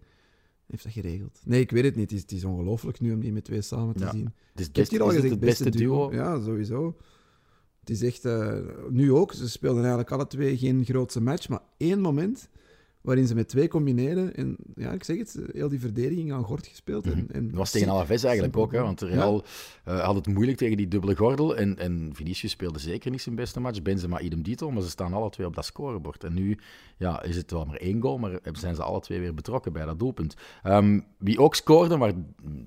Heeft dat geregeld. Nee, ik weet het niet. Het is, het is ongelooflijk nu om die met twee samen te Ja. zien. Het is, het hier al gezegd, het beste duo. Ja, sowieso. Het is echt... eh, nu ook, ze speelden eigenlijk alle twee geen grootse match, maar één moment waarin ze met twee combineren. En ja, ik zeg het, heel die verdediging aan gort gespeeld. En, en Dat was tegen Alaves eigenlijk ook, hè, want. Real eh, had het moeilijk tegen die dubbele gordel. En, en Vinicius speelde zeker niet zijn beste match. Benzema idem dito, maar ze staan alle twee op dat scorebord. En nu ja, is het wel maar één goal, maar zijn ze alle twee weer betrokken bij dat doelpunt. Ehm, wie ook scoorde, maar het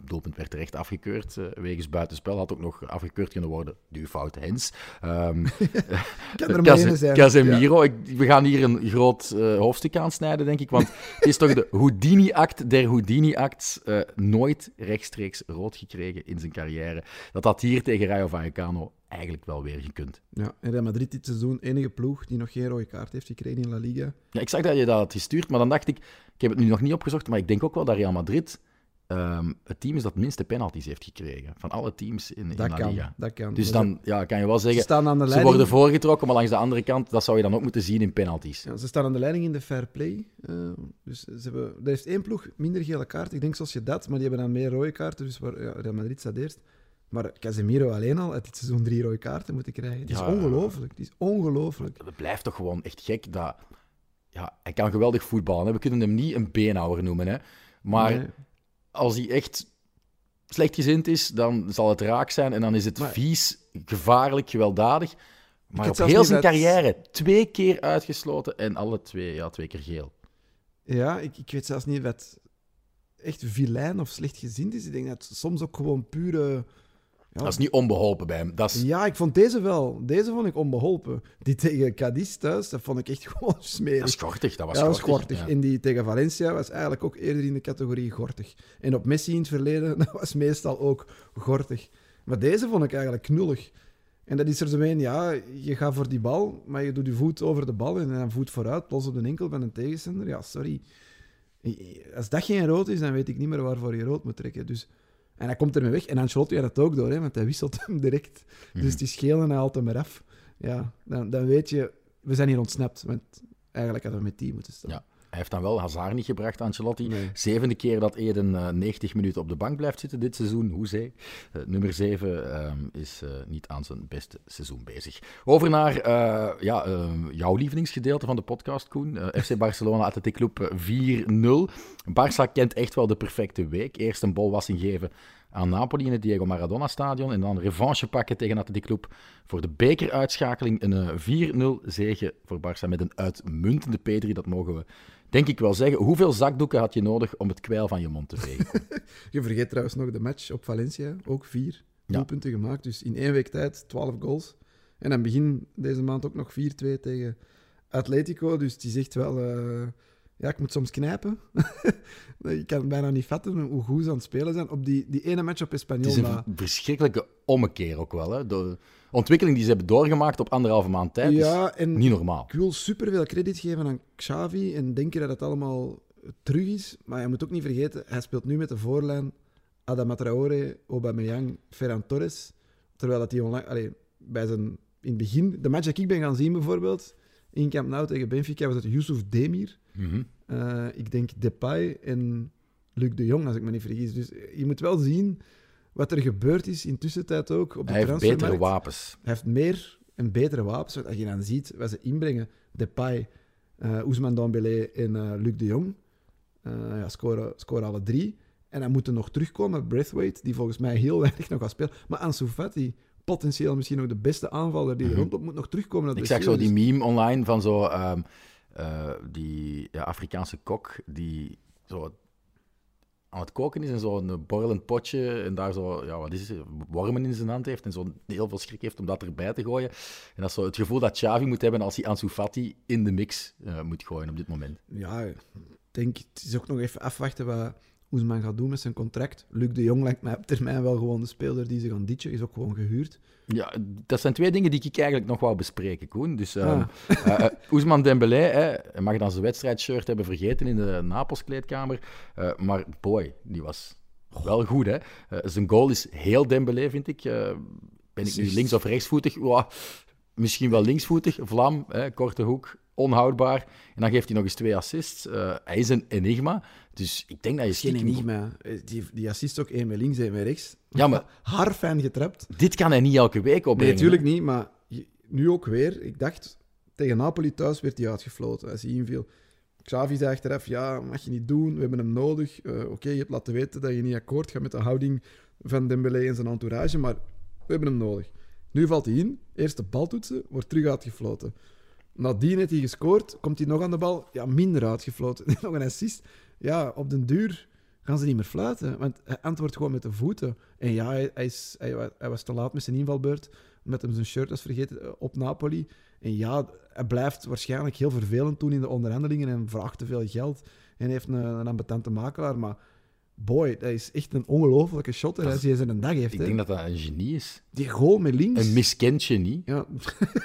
doelpunt werd terecht afgekeurd eh, wegens buitenspel, had ook nog afgekeurd kunnen worden. Du fout Hens. Ehm, Kan er maar één zijn. Casemiro, ik, we gaan hier een groot eh, hoofdstuk denk ik. Want het is toch de Houdini-act der Houdini-acts. eh, nooit rechtstreeks rood gekregen in zijn carrière. Dat had hier tegen Rayo Vallecano eigenlijk wel weer gekund. Ja, en Real Madrid dit seizoen enige ploeg die nog geen rode kaart heeft gekregen in La Liga. Ja, ik zag dat je dat had gestuurd, maar dan dacht ik... Ik heb het nu nog niet opgezocht, maar ik denk ook wel dat Real Madrid ehm, het team is dat minste penalties heeft gekregen. Van alle teams in, in Dat La kan, Liga. dat kan. Dus Maar dan ja, kan je wel ze, ze zeggen... staan aan de Ze worden voorgetrokken, maar langs de andere kant, dat zou je dan ook moeten zien in penalties. Ja, ze staan aan de leiding in de fair play. eh, dus ze hebben, er heeft één ploeg minder gele kaarten. Ik denk zoals je dat, maar die hebben dan meer rode kaarten. Dus waar, ja, Real Madrid staat eerst. Maar Casemiro alleen al uit dit seizoen drie rode kaarten moeten krijgen. Het is Ja. ongelooflijk. Het is ongelooflijk. Het blijft toch gewoon echt gek dat... Ja, hij kan geweldig voetballen. Hè. We kunnen hem niet een beenhouwer noemen. Hè. Maar Nee. Als hij echt slechtgezind is, dan zal het raak zijn. En dan is het Maar- vies, gevaarlijk, gewelddadig. Maar op heel zijn carrière twee keer uitgesloten. En alle twee, ja, twee keer geel. Ja, ik, ik weet zelfs niet wat echt vilijn of slechtgezind is. Ik denk dat het soms ook gewoon pure... Ja, Dat is niet onbeholpen bij hem. Dat is, Ja, ik vond deze wel. Deze vond ik onbeholpen. Die tegen Cadiz thuis, dat vond ik echt gewoon smerig. dat is gortig. Dat was ja, dat was gortig. gortig. ja. En die tegen Valencia was eigenlijk ook eerder in de categorie gortig. En op Messi in het verleden, dat was meestal ook gortig. Maar deze vond ik eigenlijk knullig. En dat is er zo een, ja, je gaat voor die bal, maar je doet je voet over de bal en dan voet vooruit, los op de enkel van een tegenstander. Ja, sorry. Als dat geen rood is, dan weet ik niet meer waarvoor je rood moet trekken. Dus, en hij komt ermee weg. En Ancelotti had het ook door, hè, want hij wisselt hem direct. Mhm. Dus het is geel en hij haalt hem eraf. Ja, dan, dan weet je, we zijn hier ontsnapt. Want eigenlijk hadden we met 10 moeten staan. Ja. Hij heeft dan wel Hazard niet gebracht, Ancelotti. Nee. Zevende keer dat Eden eh, 90 minuten op de bank blijft zitten dit seizoen. Hoezee. Uh, nummer 7 ehm, is eh, niet aan zijn beste seizoen bezig. Over naar eh, ja, eh, jouw lievelingsgedeelte van de podcast, Koen. Eh, FC Barcelona Athletic Club eh, 4-0. Barça kent echt wel de perfecte week. Eerst een bolwassing geven aan Napoli in het Diego Maradona stadion. En dan revanche pakken tegen Athletic Club voor de bekeruitschakeling. Een eh, 4-0 zege voor Barça met een uitmuntende P3. Dat mogen we denk ik wel zeggen. Hoeveel zakdoeken had je nodig om het kwijl van je mond te vegen? Je vergeet trouwens nog de match op Valencia. Ook vier Ja. doelpunten gemaakt. Dus in één week tijd 12 goals. En dan begin deze maand ook nog 4-2 tegen Atletico. Dus die zegt wel... eh, ja, ik moet soms knijpen. ik kan het bijna niet vatten hoe goed ze aan het spelen zijn. Op die, die ene match op Het Espanyol. is een na- verschrikkelijke ommekeer ook wel. Hè? De ontwikkeling die ze hebben doorgemaakt op anderhalve maand tijd ja, is en niet normaal. ik wil superveel credit geven aan Xavi en denken dat het allemaal terug is. Maar je moet ook niet vergeten, hij speelt nu met de voorlijn Adama Traoré, Aubameyang, Ferran Torres. Terwijl dat hij onlangs... Allee, bij zijn... In het begin, de match dat ik ben gaan zien bijvoorbeeld, in Camp Nou tegen Benfica, was het Yusuf Demir. Mhm. Eh, ik denk Depay en Luc de Jong, als ik me niet vergis. Dus je moet wel zien wat er gebeurd is in tussentijd ook op de Hij heeft betere wapens. Hij heeft meer en betere wapens. Wat je dan ziet, wat ze inbrengen. Depay, uh, Ousmane Dembélé en uh, Luc de Jong. Uh, ja, scoren, scoren alle drie. En dan moeten nog terugkomen Braithwaite, die volgens mij heel weinig nog gaat spelen. Maar Ansu Fati, potentieel misschien nog de beste aanvaller die er mm -hmm. moet nog terugkomen. De Ik zag zo die meme online van zo um, die ja, Afrikaanse kok die zo aan het koken is en zo'n borrelend potje en daar zo, ja, wat is het, wormen in zijn hand heeft en zo heel veel schrik heeft om dat erbij te gooien. En dat is zo het gevoel dat Xavi moet hebben als hij Ansu Fati in de mix uh, moet gooien op dit moment. Ja, ik denk, het is ook nog even afwachten wat Oesman gaat doen met zijn contract. Luc de Jong lijkt mij op termijn wel gewoon de speler die ze gaan ditchen, is ook gewoon gehuurd. Ja, dat zijn twee dingen die ik eigenlijk nog wou bespreken, Koen. Dus uh, ah. uh, Ousmane Dembélé hè, mag dan zijn wedstrijdshirt hebben vergeten in de Napels-kleedkamer. Uh, maar boy, die was wel goed, hè. zijn goal is heel Dembélé, vind ik. ben ik nu links- of rechtsvoetig? Wow, misschien wel linksvoetig. Vlam, hè, korte hoek, onhoudbaar. En dan geeft hij nog eens twee assists. hij is een enigma. Dus ik denk dat je... Geen enigma. Die, die assist ook één met links, één met rechts. Ja, maar... Haar fijn getrapt. Dit kan hij niet elke week opbrengen. Nee, natuurlijk niet. Maar nu ook weer. Ik dacht, tegen Napoli thuis werd hij uitgefloten als hij inviel. Xavi zei achteraf, ja, mag je niet doen. We hebben hem nodig. Uh, Oké, okay, je hebt laten weten dat je niet akkoord gaat met de houding van Dembélé en zijn entourage, maar we hebben hem nodig. Nu valt hij in, eerste bal toetsen, wordt terug uitgefloten. Nadien heeft hij gescoord, komt hij nog aan de bal, ja, minder uitgefloten. nog een assist. Ja, op den duur gaan ze niet meer fluiten, want hij antwoordt gewoon met de voeten. En ja, hij, is, hij, was te laat met zijn invalbeurt, met hem zijn shirt was vergeten op Napoli. En ja, hij blijft waarschijnlijk heel vervelend doen in de onderhandelingen en vraagt te veel geld en heeft een, een ambetante makelaar, maar boy, dat is echt een ongelofelijke shot als hij zijn een dag heeft. Ik hè. denk dat dat een genie is. Die goal met links. Een miskend genie. Ja.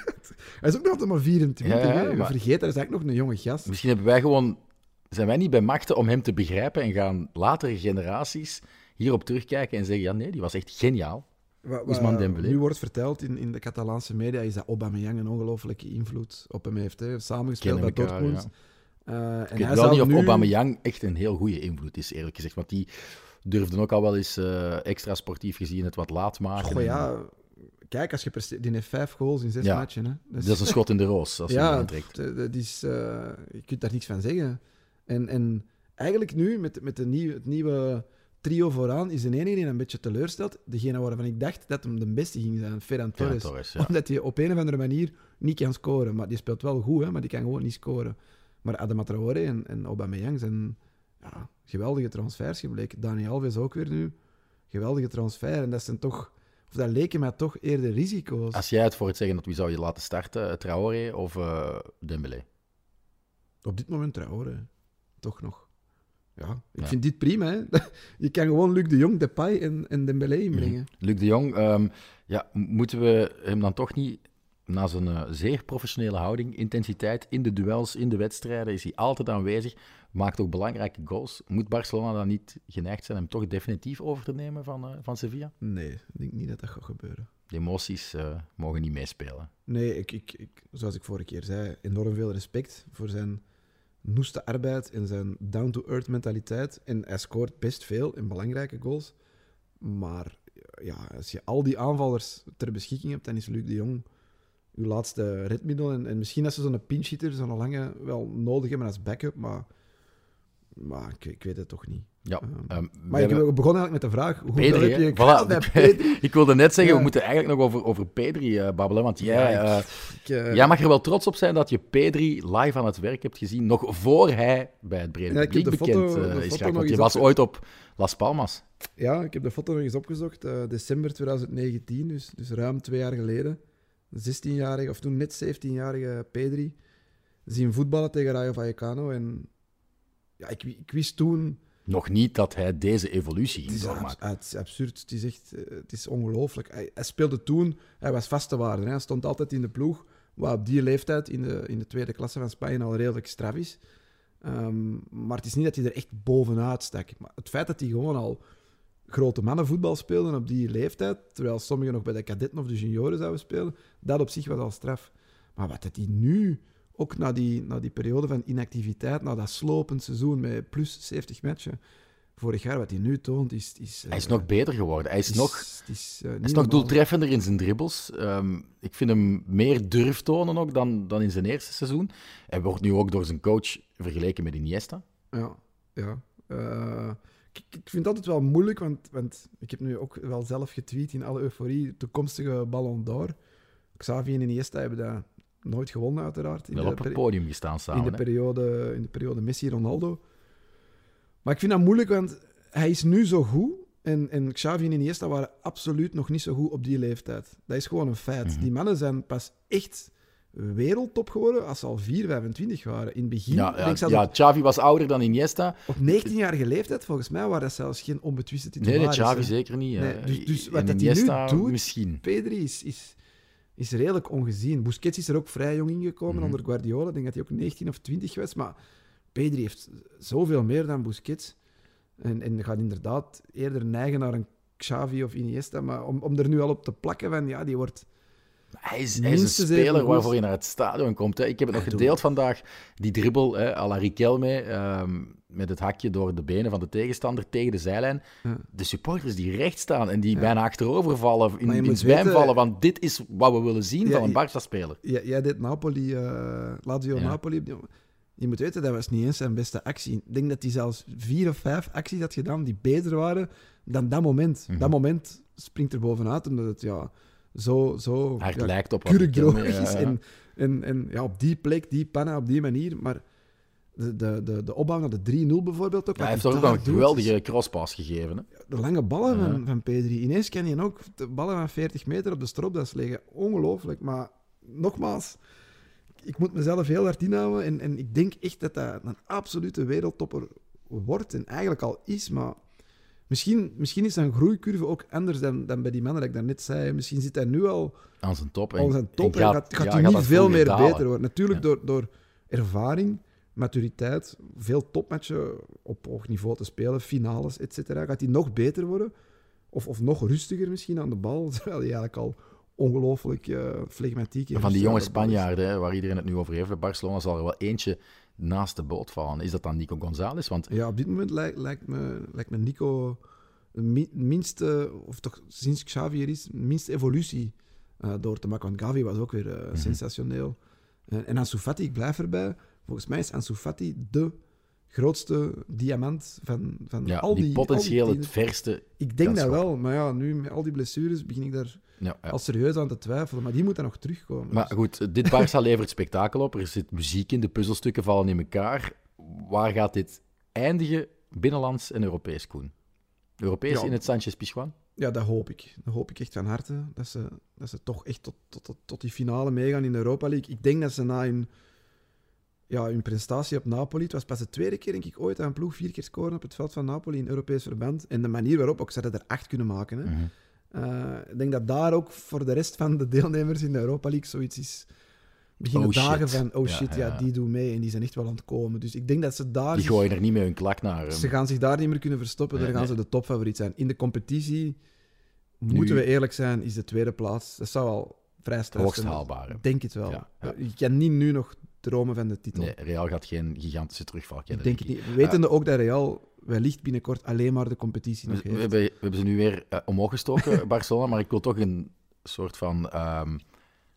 hij is ook nog altijd maar 24. Ja, ja, maar... Vergeet, hij is eigenlijk nog een jonge gast. Misschien hebben wij gewoon... Zijn wij niet bij machten om hem te begrijpen en gaan latere generaties hierop terugkijken en zeggen, ja nee, die was echt geniaal. Dembélé. Nu wordt verteld in, in de Catalaanse media is dat Aubameyang een ongelofelijke invloed op hem heeft. Hè. Samengespeeld bij Dortmund. Ja. Uh, ik weet wel niet of nu... Aubameyang echt een heel goede invloed is, eerlijk gezegd. Want die durfde ook al wel eens uh, extra sportief gezien het wat laat maken. Goh, ja. Kijk, als je presteert, die heeft vijf goals in zes ja. matchen. Hè. Dus... Dat is een schot in de roos, als je ja, aantrekt. Dat is, uh, je kunt daar niks van zeggen. En, en eigenlijk nu, met, met de nieuw, het nieuwe trio vooraan, is de enige die een beetje teleurstelt. Degene waarvan ik dacht dat hem de beste ging zijn, Ferran Torres. Torres ja. Omdat hij op een of andere manier niet kan scoren. Maar die speelt wel goed, hè, maar die kan gewoon niet scoren. Maar Adama Traoré en, en Aubameyang zijn ja, geweldige transfers gebleken. Dani Alves ook weer nu. Geweldige transfer. En dat zijn toch... Of dat leken mij toch eerder risico's. Als jij het voor het zeggen, dat wie zou je laten starten? Traoré of uh, Dembélé? Op dit moment Traoré. Toch nog. Ja, ik ja. vind dit prima. Hè? Je kan gewoon Luc de Jong, Depay en, en Dembélé inbrengen. Mm. Luc de Jong, um, ja, moeten we hem dan toch niet na zijn uh, zeer professionele houding, intensiteit in de duels, in de wedstrijden, is hij altijd aanwezig. Maakt ook belangrijke goals. Moet Barcelona dan niet geneigd zijn hem toch definitief over te nemen van, uh, van Sevilla? Nee, ik denk niet dat dat gaat gebeuren. De emoties uh, mogen niet meespelen. Nee, ik, ik, ik, zoals ik vorige keer zei, enorm veel respect voor zijn noeste arbeid en zijn down-to-earth mentaliteit. En hij scoort best veel en belangrijke goals. Maar ja, als je al die aanvallers ter beschikking hebt, dan is Luc de Jong uw laatste redmiddel. En, en misschien als ze zo'n pinch hitter, zo'n lange, wel nodig hebben als backup, maar, maar ik, ik weet het toch niet. Ja, um, um, maar ik hebben... begon eigenlijk met de vraag: hoe Pedri, heb je voilà. bij Pedri? ik wilde net zeggen, ja. we moeten eigenlijk nog over, over Pedri uh, babbelen. Want jij, ja, ik, uh, jij mag er wel trots op zijn dat je Pedri live aan het werk hebt gezien. Nog voor hij bij het brede publiek bekend foto, uh, is geraakt. Want je was ooit op Las Palmas. Ja, ik heb de foto nog eens opgezocht. december 2019, dus, dus ruim twee jaar geleden. 16-jarige, of toen net 17-jarige Pedri, zien voetballen tegen Rayo Vallecano. En ja, ik, ik wist toen... Nog niet dat hij deze evolutie doormaken. Het is absurd. Het is echt eh, het is ongelooflijk. Hij, hij, speelde toen, hij was vaste waarde. Hè. Hij stond altijd in de ploeg, wat op die leeftijd in de, in de tweede klasse van Spanje al redelijk straf is. Um, maar het is niet dat hij er echt bovenuit stak. Maar het feit dat hij gewoon al grote mannenvoetbal speelden op die leeftijd, terwijl sommigen nog bij de kadetten of de junioren zouden spelen, dat op zich was al straf. Maar wat hij nu, ook na die, na die periode van inactiviteit, na dat slopend seizoen met plus 70 matchen, vorig jaar, wat hij nu toont, is... is Hij is eh, nog beter geworden. Hij is, nog, is, eh, hij is nog doeltreffender in zijn dribbles. Ehm, ik vind hem meer durf tonen ook dan, dan in zijn eerste seizoen. Hij wordt nu ook door zijn coach vergeleken met Iniesta. Ja, ja. Eh, ik, vind het altijd wel moeilijk, want, want ik heb nu ook wel zelf getweet in alle euforie, toekomstige Ballon d'Or. Xavi en Iniesta hebben dat nooit gewonnen, uiteraard. In Wel de op het podium gestaan in samen. de, hè. periode, in de periode Messi-Ronaldo. Maar ik vind dat moeilijk, want hij is nu zo goed. En, en Xavi en Iniesta waren absoluut nog niet zo goed op die leeftijd. Dat is gewoon een feit. Mhm. Die mannen zijn pas echt wereldtop geworden als ze al 4, 25 waren. In het begin, Ja, ik ja, denk ja, op, Xavi was ouder dan Iniesta. op 19-jarige leeftijd, volgens mij, waren dat zelfs geen onbetwiste Nee, nee, titularis. Xavi hè. zeker niet. Nee, eh. dus- dus wat dat hij nu doet- misschien. Pedri is, is, is redelijk ongezien. Busquets is er ook vrij jong ingekomen Mhm. onder Guardiola. Ik denk dat hij ook 19 of 20 was. Maar Pedri heeft zoveel meer dan Busquets. En, en gaat inderdaad eerder neigen naar een Xavi of Iniesta. Maar om, om er nu al op te plakken van, ja, die wordt... Hij is, hij is Minstens een speler waarvoor je naar het stadion komt. Hè. Ik heb het nog gedeeld vandaag, die dribbel hè, à la Riquelme, ehm, met het hakje door de benen van de tegenstander tegen de zijlijn. Ja. De supporters die recht staan en die Ja. bijna achterover vallen, in, in weten- vallen, want dit is wat we willen zien van een Barca-speler. Jij, jij deed Napoli, eh Lazio. Napoli. Je moet weten, dat was niet eens zijn beste actie. Ik denk dat hij zelfs vier of vijf acties had gedaan die beter waren dan dat moment. Mhm. Dat moment springt er bovenuit, omdat het ja, zo, zo ja, lijkt op kurkdroog is. En, en, en ja, op die plek, die panna, op die manier. Maar de, de, de, de opbouw naar de 3-0 bijvoorbeeld ook. Ja, hij heeft ook een doet, geweldige crosspas gegeven. Hè. De lange ballen van, van Pedri. Ineens kan je ook de ballen van 40 meter op de stropdas leggen. Ongelooflijk. Maar nogmaals, ik moet mezelf heel hard inhouden. En, en ik denk echt dat dat een absolute wereldtopper wordt. En eigenlijk al is, maar... Misschien, misschien is zijn groeicurve ook anders dan, dan bij die mannen dat ik daarnet zei. Misschien zit hij nu al Aan zijn top. En, al zijn top en en gaat, gaat ja, hij niet veel meer dalen. beter worden. Natuurlijk Ja. door, door ervaring, maturiteit, veel topmatchen op hoog niveau te spelen, finales, et cetera. Gaat hij nog beter worden? Of, of nog rustiger misschien aan de bal, terwijl hij eigenlijk al ongelooflijk eh flegmatiek en Van die jonge aan is. Spanjaarden, waar iedereen het nu over heeft bij Barcelona, zal er wel eentje naast de boot vallen. Is dat dan Nico González? Want Ja, op dit moment lijkt, lijkt, me, lijkt me Nico de mi- minste, of toch sinds Xavi er is, minste evolutie eh, door te maken. Want Gavi was ook weer eh, Mhm. sensationeel. En, en Ansu Fati, ik blijf erbij. Volgens mij is Ansu Fati de grootste diamant van, van ja, al die... die potentieel het verste. ik denk dat schoppen. wel, maar ja, nu met al die blessures begin ik daar Ja, ja. al serieus aan te twijfelen. Maar die moet dan nog terugkomen. Maar Dus- goed, dit Barça levert spektakel op. Er zit muziek in, de puzzelstukken vallen in elkaar. Waar gaat dit eindigen, binnenlands en Europees, Koen? Europees in het Sanchez Pizjuan? Ja, dat hoop ik. Dat hoop ik echt van harte. Dat ze, dat ze toch echt tot, tot, tot, tot die finale meegaan in de Europa League. Ik denk dat ze na hun, ja, hun prestatie op Napoli... Het was pas de tweede keer, denk ik, ooit dat een ploeg vier keer scoren op het veld van Napoli in Europees verband. En de manier waarop ook ze dat er acht kunnen maken. Hè. Mhm. Eh, ik denk dat daar ook voor de rest van de deelnemers in de Europa League zoiets is... Beginnen Oh, shit. dagen van, oh shit, ja, ja. die doen mee en die zijn echt wel aan het komen. Dus ik denk dat ze daar... Die zich- gooien er niet met hun klak naar. hem. ze gaan zich daar niet meer kunnen verstoppen. Nee, daar gaan nee. ze de topfavoriet zijn. In de competitie, moeten we eerlijk zijn, is de tweede plaats. Dat zou al vrij sterk Hoogst zijn. haalbaar. hè. Ik denk het wel. Ja, ja. Je kan niet nu nog dromen van de titel. Nee, Real gaat geen gigantische terugval ik kennen. denk het niet. Wetende ook dat Real wellicht binnenkort alleen maar de competitie We, nog we heeft. hebben, we hebben ze nu weer eh, omhoog gestoken, Barcelona, maar ik wil toch een soort van ehm,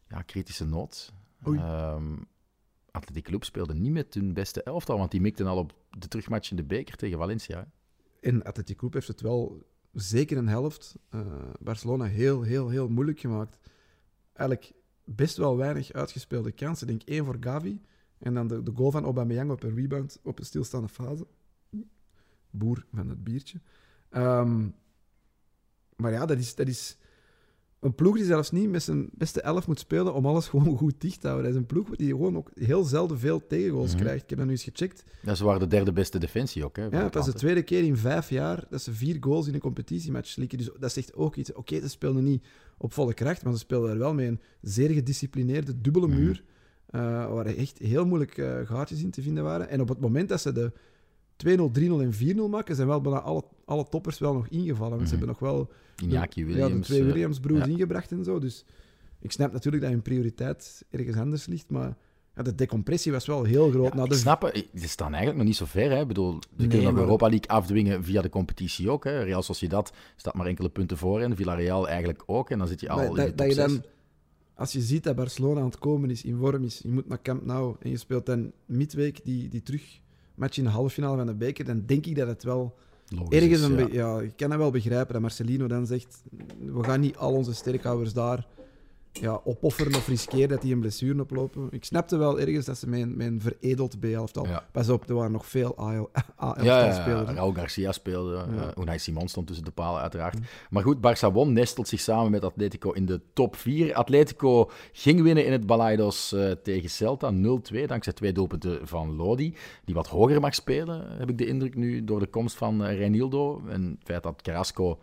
ja, kritische noot. Ehm Athletic Club speelde niet met hun beste elftal, want die mikten al op de terugmatch in de beker tegen Valencia. hè. En Atletico Club heeft het wel zeker een helft eh, Barcelona heel, heel, heel moeilijk gemaakt. Eigenlijk best wel weinig uitgespeelde kansen. Ik denk één voor Gavi. En dan de, de goal van Aubameyang op een rebound op een stilstaande fase. Boer van het biertje. Ehm, maar ja, dat is, dat is een ploeg die zelfs niet met zijn beste elf moet spelen om alles gewoon goed dicht te houden. Dat is een ploeg die gewoon ook heel zelden veel tegengoals Mhm. krijgt. Ik heb dat nu eens gecheckt. Ja, ze waren de derde beste defensie ook. Hè, Ja, het was de tweede keer in vijf jaar dat ze vier goals in een competitiematch slikken. Dus dat zegt ook iets. Oké, ze speelden niet op volle kracht, maar ze speelden er wel met een zeer gedisciplineerde dubbele Mhm. muur. eh, waar echt heel moeilijk eh, gaatjes in te vinden waren. En op het moment dat ze de 2-0, 3-0 en 4-0 maken, zijn wel bijna alle, alle toppers wel nog ingevallen. Want ze Mhm. hebben nog wel Iñaki Williams. ja, de twee eh, Williams-broers ja. ingebracht en zo. Dus ik snap natuurlijk dat hun prioriteit ergens anders ligt, maar ja, de decompressie was wel heel groot. Ja, ik de snap het. Ze staan eigenlijk nog niet zo ver. Hè. Ik bedoel, ze Nee, kunnen maar- Europa League afdwingen via de competitie ook. Hè. Real Sociedad staat maar enkele punten voor en Villarreal eigenlijk ook. En dan zit je al dat, in dat- de dat je dan, als je ziet dat Barcelona aan het komen is, in vorm is, je moet naar Camp Nou en je speelt dan midweek die, die terugmatch in de halve finale van de beker, dan denk ik dat het wel Logisch ergens een ja. ja, ik kan dat wel begrijpen dat Marcelino dan zegt, we gaan niet al onze sterkhouders daar ja, opofferen of riskeren dat die een blessure oplopen. Ik snapte wel ergens dat ze mijn, mijn veredeld B-elftal... Ja. Pas op, er waren nog veel A-elftal Ja, ja, spelers. Raúl Garcia speelde. Eh Unai Simon stond tussen de palen, uiteraard. Maar goed, Barça won, nestelt zich samen met Atletico in de top 4. Atletico ging winnen in het Balaidos eh, tegen Celta, 0-2, dankzij twee doelpunten van Lodi. Die wat hoger mag spelen, heb ik de indruk nu, door de komst van eh, Reinildo. En het feit dat Carrasco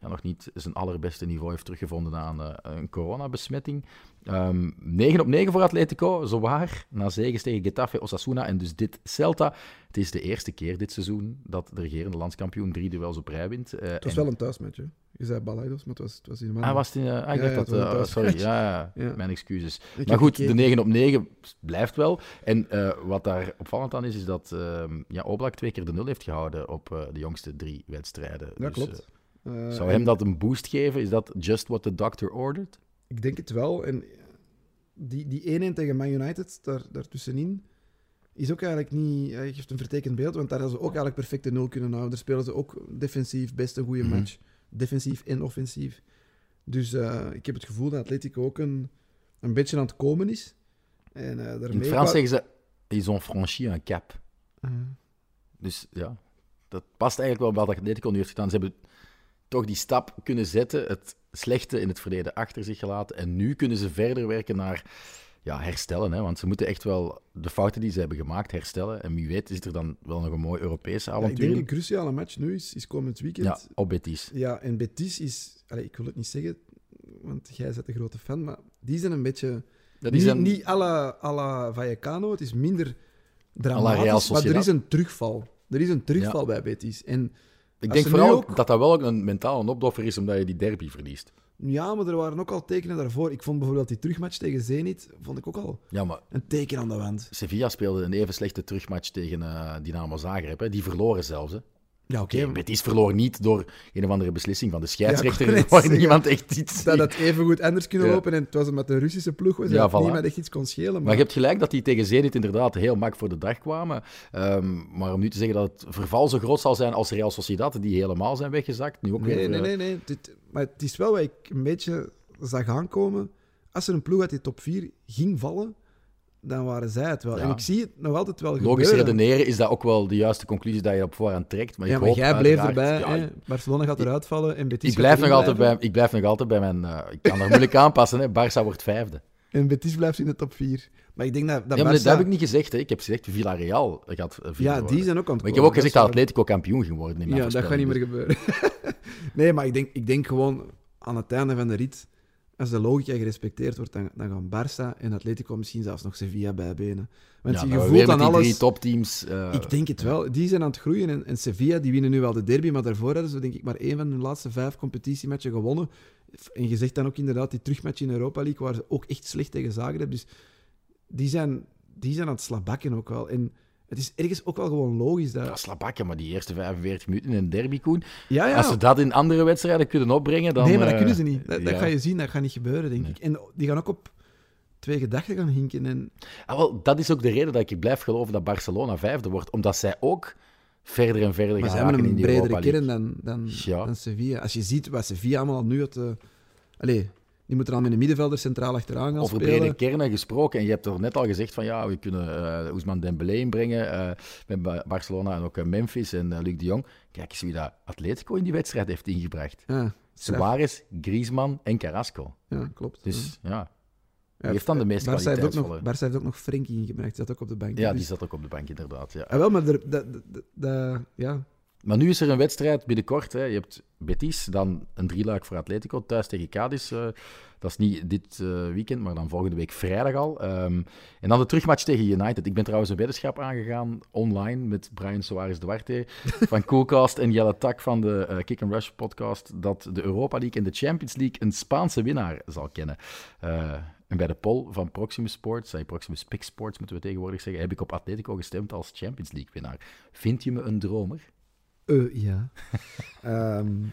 ja, nog niet zijn allerbeste niveau heeft teruggevonden aan eh, een coronabesmetting. Ehm 9 op 9 voor Atletico, zowaar. Na zegens tegen Getafe, Osasuna en dus dit Celta. Het is de eerste keer dit seizoen dat de regerende landskampioen drie duels op rij wint. Eh, Het was en- wel een thuismatch. Je zei Balaidos, maar het was, het was in een Ah, was het in... eh, ah, ik Ja, dat... thuismatch. sorry, ja, ja, mijn excuses. Ik maar goed, de gekeken. 9 op 9 blijft wel. En wat daar opvallend aan is, is dat ehm ja, Oblak twee keer de nul heeft gehouden op de jongste drie wedstrijden. Ja, Dus, klopt. Eh, zou hem dat een boost geven? Is dat just what the doctor ordered? Ik denk het wel. En die, die 1-1 tegen Man United, daar, daartussenin, is ook eigenlijk niet... Hij geeft een vertekend beeld, want daar hadden ze ook eigenlijk perfect de nul kunnen houden. Daar spelen ze ook defensief best een goede Mhm. match. Defensief en offensief. Dus eh, ik heb het gevoel dat Atletico ook een, een beetje aan het komen is. En, eh daarmee In het Frans zeggen ze, ils ont franchi un cap. Eh, Dus ja, dat past eigenlijk wel bij wat Atletico nu heeft gedaan. Ze hebben toch die stap kunnen zetten, het slechte in het verleden achter zich gelaten. En nu kunnen ze verder werken naar ja, herstellen. Hè? Want ze moeten echt wel de fouten die ze hebben gemaakt herstellen. En wie weet is er dan wel nog een mooi Europese ja, ik avontuur denk een cruciale match nu is, is komend weekend. Ja, op Betis. Ja, en Betis is... Allee, ik wil het niet zeggen, want jij bent een grote fan, maar die zijn een beetje... Dat is niet, een, niet à la, à la Vallecano, het is minder dramatisch, maar er is een terugval. Er is een terugval bij Betis. En ik denk vooral ook dat dat wel ook een mentaal een opdoffer is, omdat je die derby verliest. ja, maar er waren ook al tekenen daarvoor. Ik vond bijvoorbeeld die terugmatch tegen Zenit, vond ik ook al Ja, maar een teken aan de wand. Sevilla speelde een even slechte terugmatch tegen eh, Dynamo Zagreb. Hè. Die verloren zelfs. Hè. Ja, oké. Oké, Betis verloor niet door een of andere beslissing van de scheidsrechter, net waar niemand echt iets... dat het even goed anders kunnen Ja. lopen en het was met de Russische ploeg was, Ja, voilà. niemand echt iets kon schelen. Maar, Maar je hebt gelijk dat die tegen Zenit inderdaad heel mak voor de dag kwamen. Ehm, maar om nu te zeggen dat het verval zo groot zal zijn als Real Sociedad, die helemaal zijn weggezakt, nu ook nee, weer... nee, eh, nee, nee. Dit- maar het is wel wat ik een beetje zag aankomen. Als er een ploeg uit die top 4 ging vallen, dan waren zij het wel. Ja. En ik zie het nog altijd wel Logisch gebeuren. redeneren is dat ook wel de juiste conclusie dat je op voorhand trekt. Maar ja, ik maar hoop jij bleef erbij. Ja, hè. Barcelona gaat eruit vallen en Betis ik, blijf nog altijd bij, ik blijf nog altijd bij mijn... eh, ik kan er moeilijk aanpassen. Hè. Barça wordt vijfde. En Betis blijft in de top 4. Maar ik denk dat, dat ja, maar dat heb ik niet gezegd. Hè. Ik heb gezegd Villarreal gaat eh, Ja, die zijn ook aan het Maar ik heb ook gezegd dat. Atletico kampioen ging worden. In Ja, dat gaat niet voorspelling. meer gebeuren. nee, maar ik denk, ik denk gewoon aan het einde van de rit, als de logica gerespecteerd wordt, dan, dan gaan Barça en Atletico misschien zelfs nog Sevilla bijbenen. Want Ja, je voelt die topteams. eh, Ik denk het wel. Die zijn aan het groeien. En, en Sevilla, die winnen nu wel de derby, maar daarvoor hadden ze denk ik maar één van hun laatste vijf competitiematchen gewonnen. En je zegt dan ook inderdaad die terugmatch in Europa League, waar ze ook echt slecht tegen Zagreb. Dus die zijn, die zijn aan het slabakken ook wel. En het is ergens ook wel gewoon logisch dat... Ja, slabakken, maar die eerste 45 minuten in een derby, Koen. Ja, ja. Als ze dat in andere wedstrijden kunnen opbrengen, dan... nee, maar dat eh, kunnen ze niet. Dat, ga je zien, dat gaat niet gebeuren, denk Nee. ik. En die gaan ook op twee gedachten gaan hinken. En... Ah, wel, dat is ook de reden dat ik blijf geloven dat Barcelona vijfde wordt. Omdat zij ook verder en verder Maar gaan ze hebben raken in een die bredere Europa League. kern dan, dan, Ja. dan Sevilla. Als je ziet wat Sevilla allemaal al nu uit de... Allee, die moeten dan met een middenvelder centraal achteraan gaan Over spelen. brede kernen gesproken. En je hebt er net al gezegd van ja, we kunnen eh Ousmane Dembélé inbrengen eh, met Ba- Barcelona en ook eh, Memphis en eh, Luc de Jong. Kijk eens wie dat Atletico in die wedstrijd heeft ingebracht. Ja. Suarez, Griezmann en Carrasco. Ja, klopt. Dus ja, ja. die heeft dan de meeste Barça heeft, ook nog. Barça heeft ook nog Frenkie ingebracht. Die zat ook op de bank. Ja, Dus- die zat ook op de bank inderdaad. Ja. Ah, wel, maar dat, dat- dat- ja. Maar nu is er een wedstrijd binnenkort. Hè. Je hebt Betis, dan een drieluik voor Atletico, thuis tegen Cadiz. eh, dat is niet dit eh, weekend, maar dan volgende week vrijdag al. Ehm, en dan de terugmatch tegen United. Ik ben trouwens een weddenschap aangegaan online met Brian Soares Duarte van Coolcast en Jelle Tak van de eh, Kick and Rush podcast dat de Europa League en de Champions League een Spaanse winnaar zal kennen. En bij de poll van Proximus Sports, uh, Proximus Pick Sports moeten we tegenwoordig zeggen, heb ik op Atletico gestemd als Champions League winnaar. Vind je me een dromer? Uh, ja. um...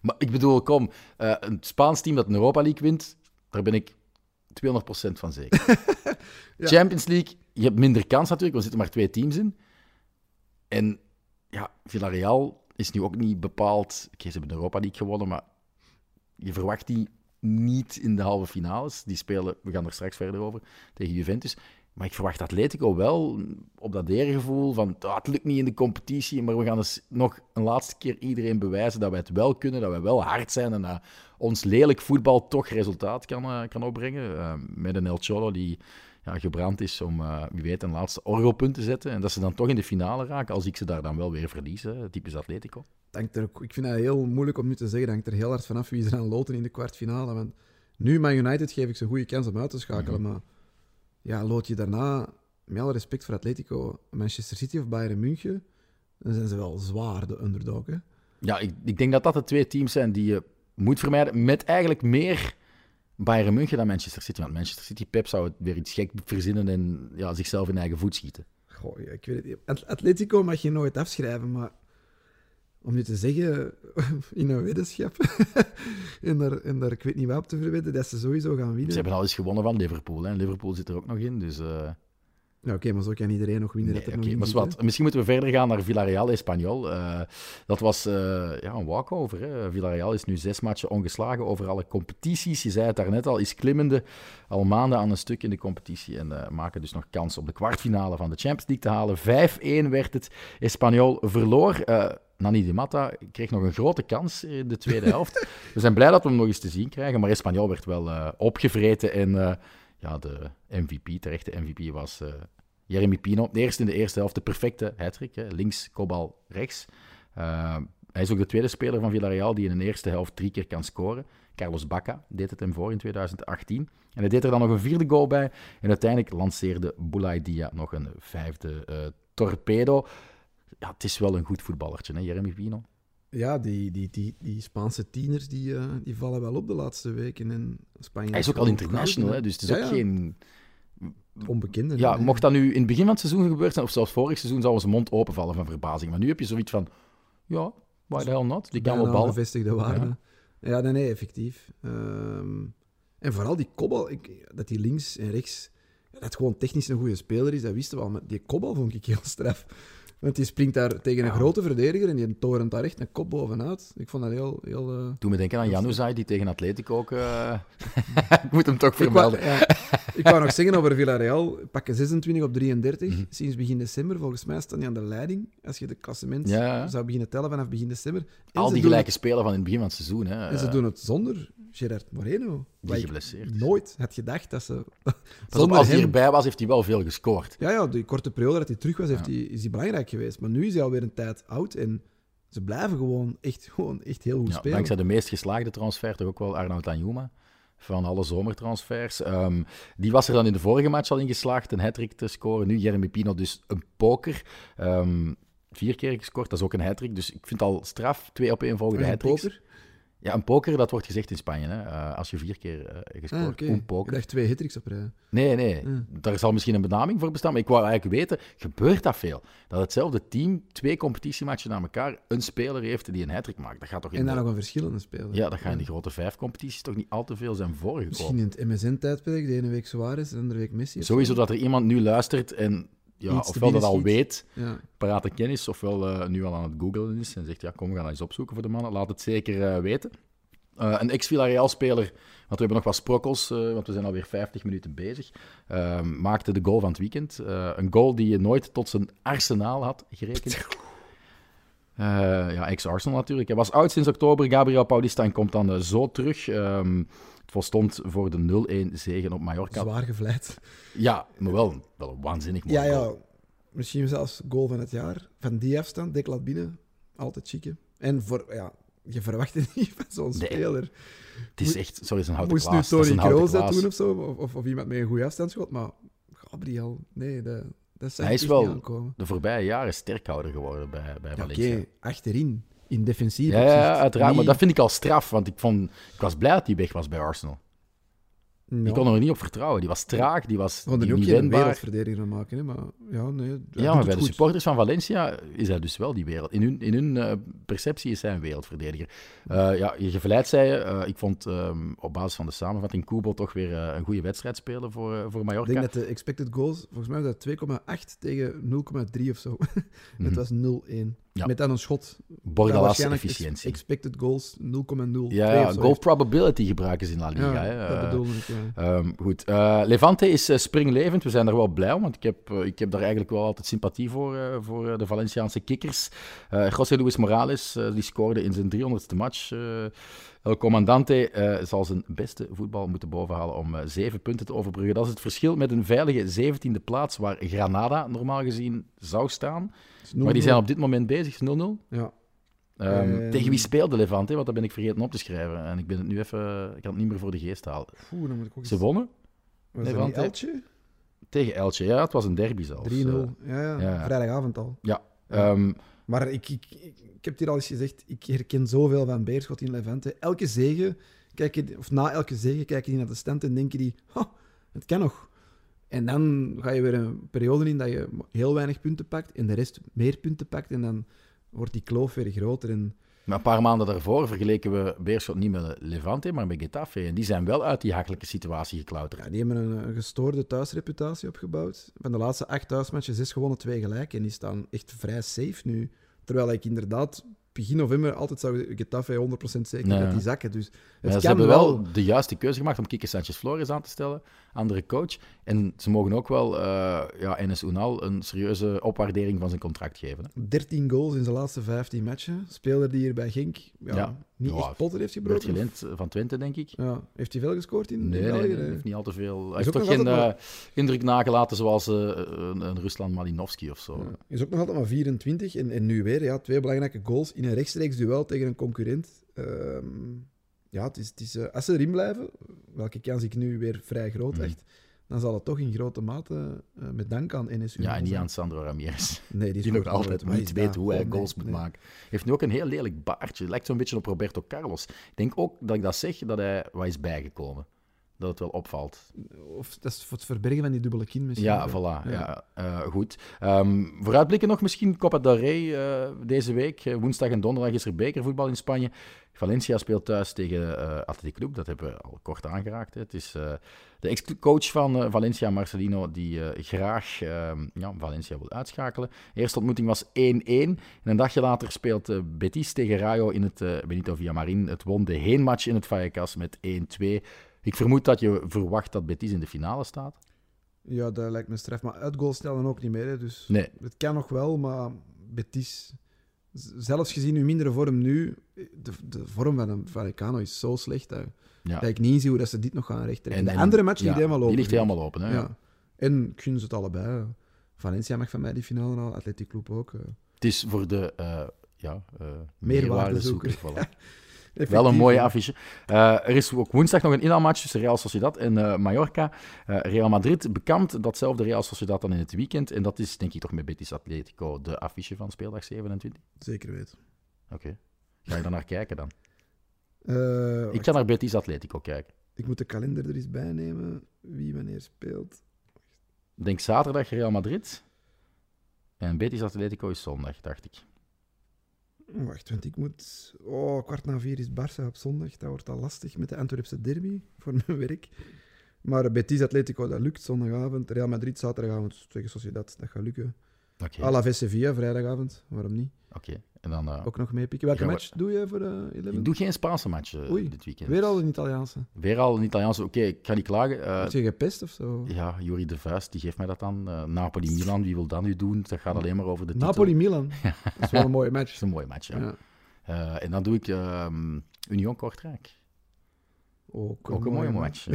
Maar ik bedoel, kom, uh, een Spaans team dat een Europa League wint, daar ben ik 200% van zeker. ja. Champions League, je hebt minder kans natuurlijk, want er zitten maar twee teams in. En ja, Villarreal is nu ook niet bepaald... Oké, ze hebben de Europa League gewonnen, maar je verwacht die niet in de halve finales. Die spelen, we gaan er straks verder over, tegen Juventus. Maar ik verwacht Atletico wel op dat eergevoel van oh, het lukt niet in de competitie, maar we gaan dus nog een laatste keer iedereen bewijzen dat wij het wel kunnen, dat wij wel hard zijn en dat ons lelijk voetbal toch resultaat kan, uh, kan opbrengen. Uh, met een El Cholo die ja, gebrand is om, uh, wie weet, een laatste orgelpunt te zetten. En dat ze dan toch in de finale raken, als ik ze daar dan wel weer verliezen, typisch Atletico. Dank er ik vind het heel moeilijk om nu te zeggen, dat hangt er heel hard vanaf wie ze dan loten in de kwartfinale. Want nu, Man United, geef ik ze een goede kans om uit te schakelen, mm -hmm. maar ja, lood je daarna, met alle respect voor Atletico, Manchester City of Bayern München, dan zijn ze wel zwaar de underdog. Hè? Ja, ik, ik denk dat dat de twee teams zijn die je moet vermijden, met eigenlijk meer Bayern München dan Manchester City. Want Manchester City, Pep zou het weer iets gek verzinnen en ja, zichzelf in eigen voet schieten. Goh, ik weet het niet. Atletico mag je nooit afschrijven, maar om je te zeggen, in een weddenschap, en, daar, en daar ik weet niet wat op te verwedden, dat ze sowieso gaan winnen. Ze hebben al eens gewonnen van Liverpool. Hè. Liverpool zit er ook nog in, dus... Uh... Ja, oké, maar zo kan iedereen nog winnen. Nee, dat er okay, nog maar wat, misschien moeten we verder gaan naar Villarreal Espanyol. Uh, dat was uh, ja, een walkover. Hè. Villarreal is nu zes matchen ongeslagen over alle competities. Je zei het daarnet al, is klimmende al maanden aan een stuk in de competitie. En uh, maken dus nog kans op de kwartfinale van de Champions League te halen. 5-1 werd het. Espanyol verloor. Nani Di Matta kreeg nog een grote kans in de tweede helft. we zijn blij dat we hem nog eens te zien krijgen. Maar Espanyol werd wel opgevreten en ja, de MVP, terechte MVP, was uh, Jeremy Pino. Eerst in de eerste helft de perfecte hattrick, links, kopbal, rechts. Uh, hij is ook de tweede speler van Villarreal die in de eerste helft drie keer kan scoren. Carlos Bacca deed het hem voor in 2018. En hij deed er dan nog een vierde goal bij. En uiteindelijk lanceerde Boulay Dia nog een vijfde uh, torpedo. Ja, het is wel een goed voetballertje, hè, Jeremy Pino? Ja, die, die, die, die Spaanse tieners die, uh, die vallen wel op de laatste weken in Spanje. Hij is ook al international, hè, dus het is ja, ook ja. geen... Onbekende. Ja, nee. mocht dat nu in het begin van het seizoen gebeurd zijn, of zelfs vorig seizoen, zou zijn mond openvallen van verbazing. Maar nu heb je zoiets van, ja, why the hell not? Die kan wel ballen. gevestigde waarde. Ja, ja nee, nee, effectief. Um, en vooral die kopbal, ik, dat die links en rechts, dat gewoon technisch een goede speler is, dat wisten we al. Maar die kopbal vond ik heel straf. Want die springt daar tegen een ja. grote verdediger en die torent daar echt een kop bovenuit. Ik vond dat heel... heel uh... Doe me denken aan Januzaj, die tegen Atletico ook... Uh... ik moet hem toch vermelden. Ik wou, ja, ik wou nog zeggen over Villarreal. Pakken 26 op 33. Mm -hmm. Sinds begin december, volgens mij, staan die aan de leiding. Als je de klassement ja. zou beginnen tellen vanaf begin december. En Al die gelijke spelen van in het begin van het seizoen. Hè. En ze doen het zonder Gerard Moreno. Die geblesseerd Nooit had gedacht dat ze... Zonder als hij erbij was, heeft hij wel veel gescoord. Ja, ja die korte periode dat hij terug was, heeft hij, is hij belangrijk geweest. Maar nu is hij alweer een tijd oud en ze blijven gewoon echt, gewoon echt heel goed ja, spelen. Dankzij de meest geslaagde transfer toch ook wel Arnoud Anjuma van alle zomertransfers. Um, die was er dan in de vorige match al in geslaagd een hat te scoren. Nu Jeremy Pino dus een poker. Um, vier keer gescoord, dat is ook een hat Dus ik vind het al straf, twee op één volgende hat. Ja, een poker, dat wordt gezegd in Spanje. Hè? Uh, als je vier keer uh, gescoord, ah, okay. een poker. Je twee hitricks op rij. Nee, nee. Mm. Daar zal misschien een benaming voor bestaan. Maar ik wou eigenlijk weten, gebeurt dat veel? Dat hetzelfde team twee competitiematchen na elkaar een speler heeft die een hattrick maakt. Dat gaat toch in en dan de... nog een verschillende speler. Ja, dat gaat in die grote vijf competities toch niet al te veel zijn voorgekomen. Misschien in het MSN-tijdperk, de ene week Suarez de andere week Messi. Sowieso dat er iemand nu luistert en ja, ofwel dat al weet, ja. parate kennis, ofwel uh, nu al aan het googlen is en zegt, ja, kom, we gaan eens opzoeken voor de mannen. Laat het zeker uh, weten. Uh, een ex-Villarreal-speler, want we hebben nog wat sprokkels, want we zijn alweer 50 minuten bezig, maakte de goal van het weekend. een goal die je nooit tot zijn arsenaal had gerekend. ja, ex-Arsenal natuurlijk. Hij was oud sinds oktober. Gabriel Paulista komt dan zo terug. Um, het volstond voor de 0-1 zegen op Mallorca. Zwaar gevleid. Ja, maar wel, wel een waanzinnig mooi ja, ja, misschien zelfs goal van het jaar. Van die afstand, deklat binnen. Altijd chique. En voor, ja, je verwacht het niet van zo'n nee. speler. Het is echt, sorry, is een houten Moest klaas. nu Tony Kroos dat doen of zo, of, of, iemand met een goede afstandsschot, maar Gabriel, nee, dat, dat Hij is wel de voorbije jaren sterkhouder geworden bij, bij ja. Oké, okay. achterin, in defensief. Ja, ja uiteraard, niet... maar dat vind ik al straf, want ik, vond, ik was blij dat hij weg was bij Arsenal. Die kon er niet op vertrouwen. Die was traag, die was die er ook geen wendbaar. wereldverdediger van maken, hè, maar ja, nee. hij doet Ja, maar bij de supporters van Valencia is hij dus wel die wereld. In hun, in hun eh, perceptie is hij een wereldverdediger. Eh, ja, je gevleid zei je. eh, ik vond ehm, op basis van de samenvatting Kubo toch weer een goede wedstrijd spelen voor, voor Ik Mallorca. denk dat de expected goals, volgens mij was dat 2,8 tegen 0,3 of zo. Mhm. Het was 0-1. Ja. Met dan een schot. Bordalas efficiëntie. expected goals 0,02 Ja, ja, goal probability gebruiken ze in La Liga. Ja, hè. dat Eh, bedoelde ik, ja. Ehm, goed, Eh, Levante is eh, springlevend. We zijn daar wel blij om, want ik heb, ik heb daar eigenlijk wel altijd sympathie voor, voor de Valenciaanse kikkers. José Luis Morales, die scoorde in zijn 300ste match. Eh, El Comandante eh, zal zijn beste voetbal moeten bovenhalen om eh, zeven punten te overbruggen. Dat is het verschil met een veilige 17e plaats, waar Granada normaal gezien zou staan. Maar die 0-0. zijn op dit moment bezig, 0-0. Ja. Ehm, Ehm. Tegen wie speelde Levante? Want dat ben ik vergeten op te schrijven. En ik ben het nu even, ik kan het niet meer voor de geest halen. Oeh, dan moet ik ook Ze eens... wonnen Was Levante. Elche? tegen Elche. Ja, het was een derby zelfs. 3-0. Eh, ja, ja, ja. vrijdagavond al. ja. Ehm, Maar ik, ik, ik, heb het hier al eens gezegd, ik herken zoveel van Beerschot in Levante. Elke zege, kijk je, of na elke zege, kijk je die naar de stand en denk je die, "Ha, het kan nog. En dan ga je weer een periode in dat je heel weinig punten pakt en de rest meer punten pakt. En dan wordt die kloof weer groter. En maar een paar maanden daarvoor vergeleken we Beerschot niet met Levante, maar met Getafe. En die zijn wel uit die hakkelijke situatie geklauterd. ja, die hebben een, gestoorde thuisreputatie opgebouwd. Van de laatste acht thuismatchen, zes gewonnen, twee gelijk. En die staan echt vrij safe nu. Terwijl ik inderdaad begin november altijd zou Getafe 100% zeker Nee. dat die zakken. Dus het Ja, ze kan hebben wel... wel de juiste keuze gemaakt om Kike Sanchez Flores aan te stellen, andere coach. En ze mogen ook wel eh ja, Enes Unal een serieuze opwaardering van zijn contract geven. Hè. 13 goals in zijn laatste 15 matchen. Speler die hier bij Genk ja, Ja. Niet Ja, echt potten heeft gebroken. geleend van Twente, denk ik. Ja. Heeft hij veel gescoord in, Nee, nee, België? nee, Nee. heeft niet al te veel. Hij Is heeft toch geen eh, indruk nagelaten zoals eh, een, een Rusland Malinovski of zo. Ja. Is ook nog altijd maar 24. En, en nu weer ja, twee belangrijke goals in een rechtstreeks duel tegen een concurrent. Ehm, ja, het is, het is, eh, als ze erin blijven, welke kans ik nu weer vrij groot Mhm. echt, dan zal het toch in grote mate eh, met dank aan NSU. Ja, en niet aan Sandro Ramirez. Nee, die, nog altijd niet weet hoe hij nee, goals moet nee. maken. Heeft nu ook een heel lelijk baardje. Lijkt zo'n beetje op Roberto Carlos. Ik denk ook dat ik dat zeg, dat hij wat is bijgekomen. Dat het wel opvalt. Of dat is voor het verbergen van die dubbele kin misschien. Ja, voilà. Ja. eh, goed. Ehm, vooruitblikken nog misschien. Copa del Rey eh, deze week. Eh, woensdag en donderdag is er bekervoetbal in Spanje. Valencia speelt thuis tegen eh Athletic Club. Dat hebben we al kort aangeraakt. Hè. Het is de ex-coach van Valencia, Marcelino, die graag ehm, ja, Valencia wil uitschakelen. De eerste ontmoeting was 1-1. En een dagje later speelt Betis tegen Rayo in het Benito Villamarin. Het won de heenmatch in het Vallecas met 1-2. Ik vermoed dat je verwacht dat Betis in de finale staat. Ja, dat lijkt me straf. Maar uitgoal stellen ook niet meer. Hè. Dus Nee. het kan nog wel, maar Betis, zelfs gezien uw mindere vorm nu, de, de vorm van een Vallecano is zo slecht dat, Ja. dat ik niet zie hoe dat ze dit nog gaan rechtrekken. De andere match ja, ligt helemaal open. Die ligt helemaal open, hè? ja. En gun ze het allebei. Valencia mag van mij die finale halen, Athletic Club ook. eh. Het is voor de uh, ja, uh, Meerwaardezoeker. Voilà. Wel een mooie affiche. Uh, er is ook woensdag nog een inhaalmatch tussen Real Sociedad en uh, Mallorca. Uh, Real Madrid bekant datzelfde Real Sociedad dan in het weekend. En dat is denk ik toch met Betis Atletico de affiche van speeldag 27. Zeker weten. Oké. Okay. Ga je dan naar kijken dan? Ik ga naar Betis Atletico kijken. Ik moet de kalender er eens bij nemen. Wie wanneer speelt. Ik denk zaterdag Real Madrid. En Betis Atletico is zondag, dacht ik. Wacht, want ik moet... Oh, kwart na vier is Barça op zondag. Dat wordt al lastig met de Antwerpse derby voor mijn werk. Maar Betis Atletico, dat lukt zondagavond. Real Madrid zaterdagavond tegen Sociedad, dat gaat lukken. Okay. Alaves Sevilla vrijdagavond, waarom niet? Oké, okay. en dan... Uh, Ook nog meepikken. Welke match doe je voor uh, 11? Ik doe geen Spaanse match uh, Oei, dit weekend. weer al een Italiaanse? Weer al een Italiaanse. Oké, okay, ik ga niet klagen. Uh, Heb je gepest of zo? Ja, Juri de Vuist, die geeft mij dat dan. Napoli-Milan, wie wil dat nu doen? Dat gaat alleen maar over de titel. Napoli-Milan, dat is wel een mooie match. dat is een mooie match, ja. ja. En dan doe ik um, Union Kortrijk. Ook, Ook een mooie match.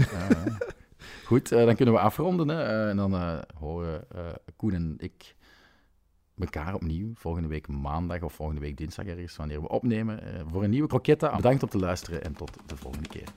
Goed, dan kunnen we afronden. Hè. En dan horen Koen en ik elkaar opnieuw volgende week maandag of volgende week dinsdag ergens wanneer we opnemen voor een nieuwe Croquetta. Bedankt om te luisteren en tot de volgende keer.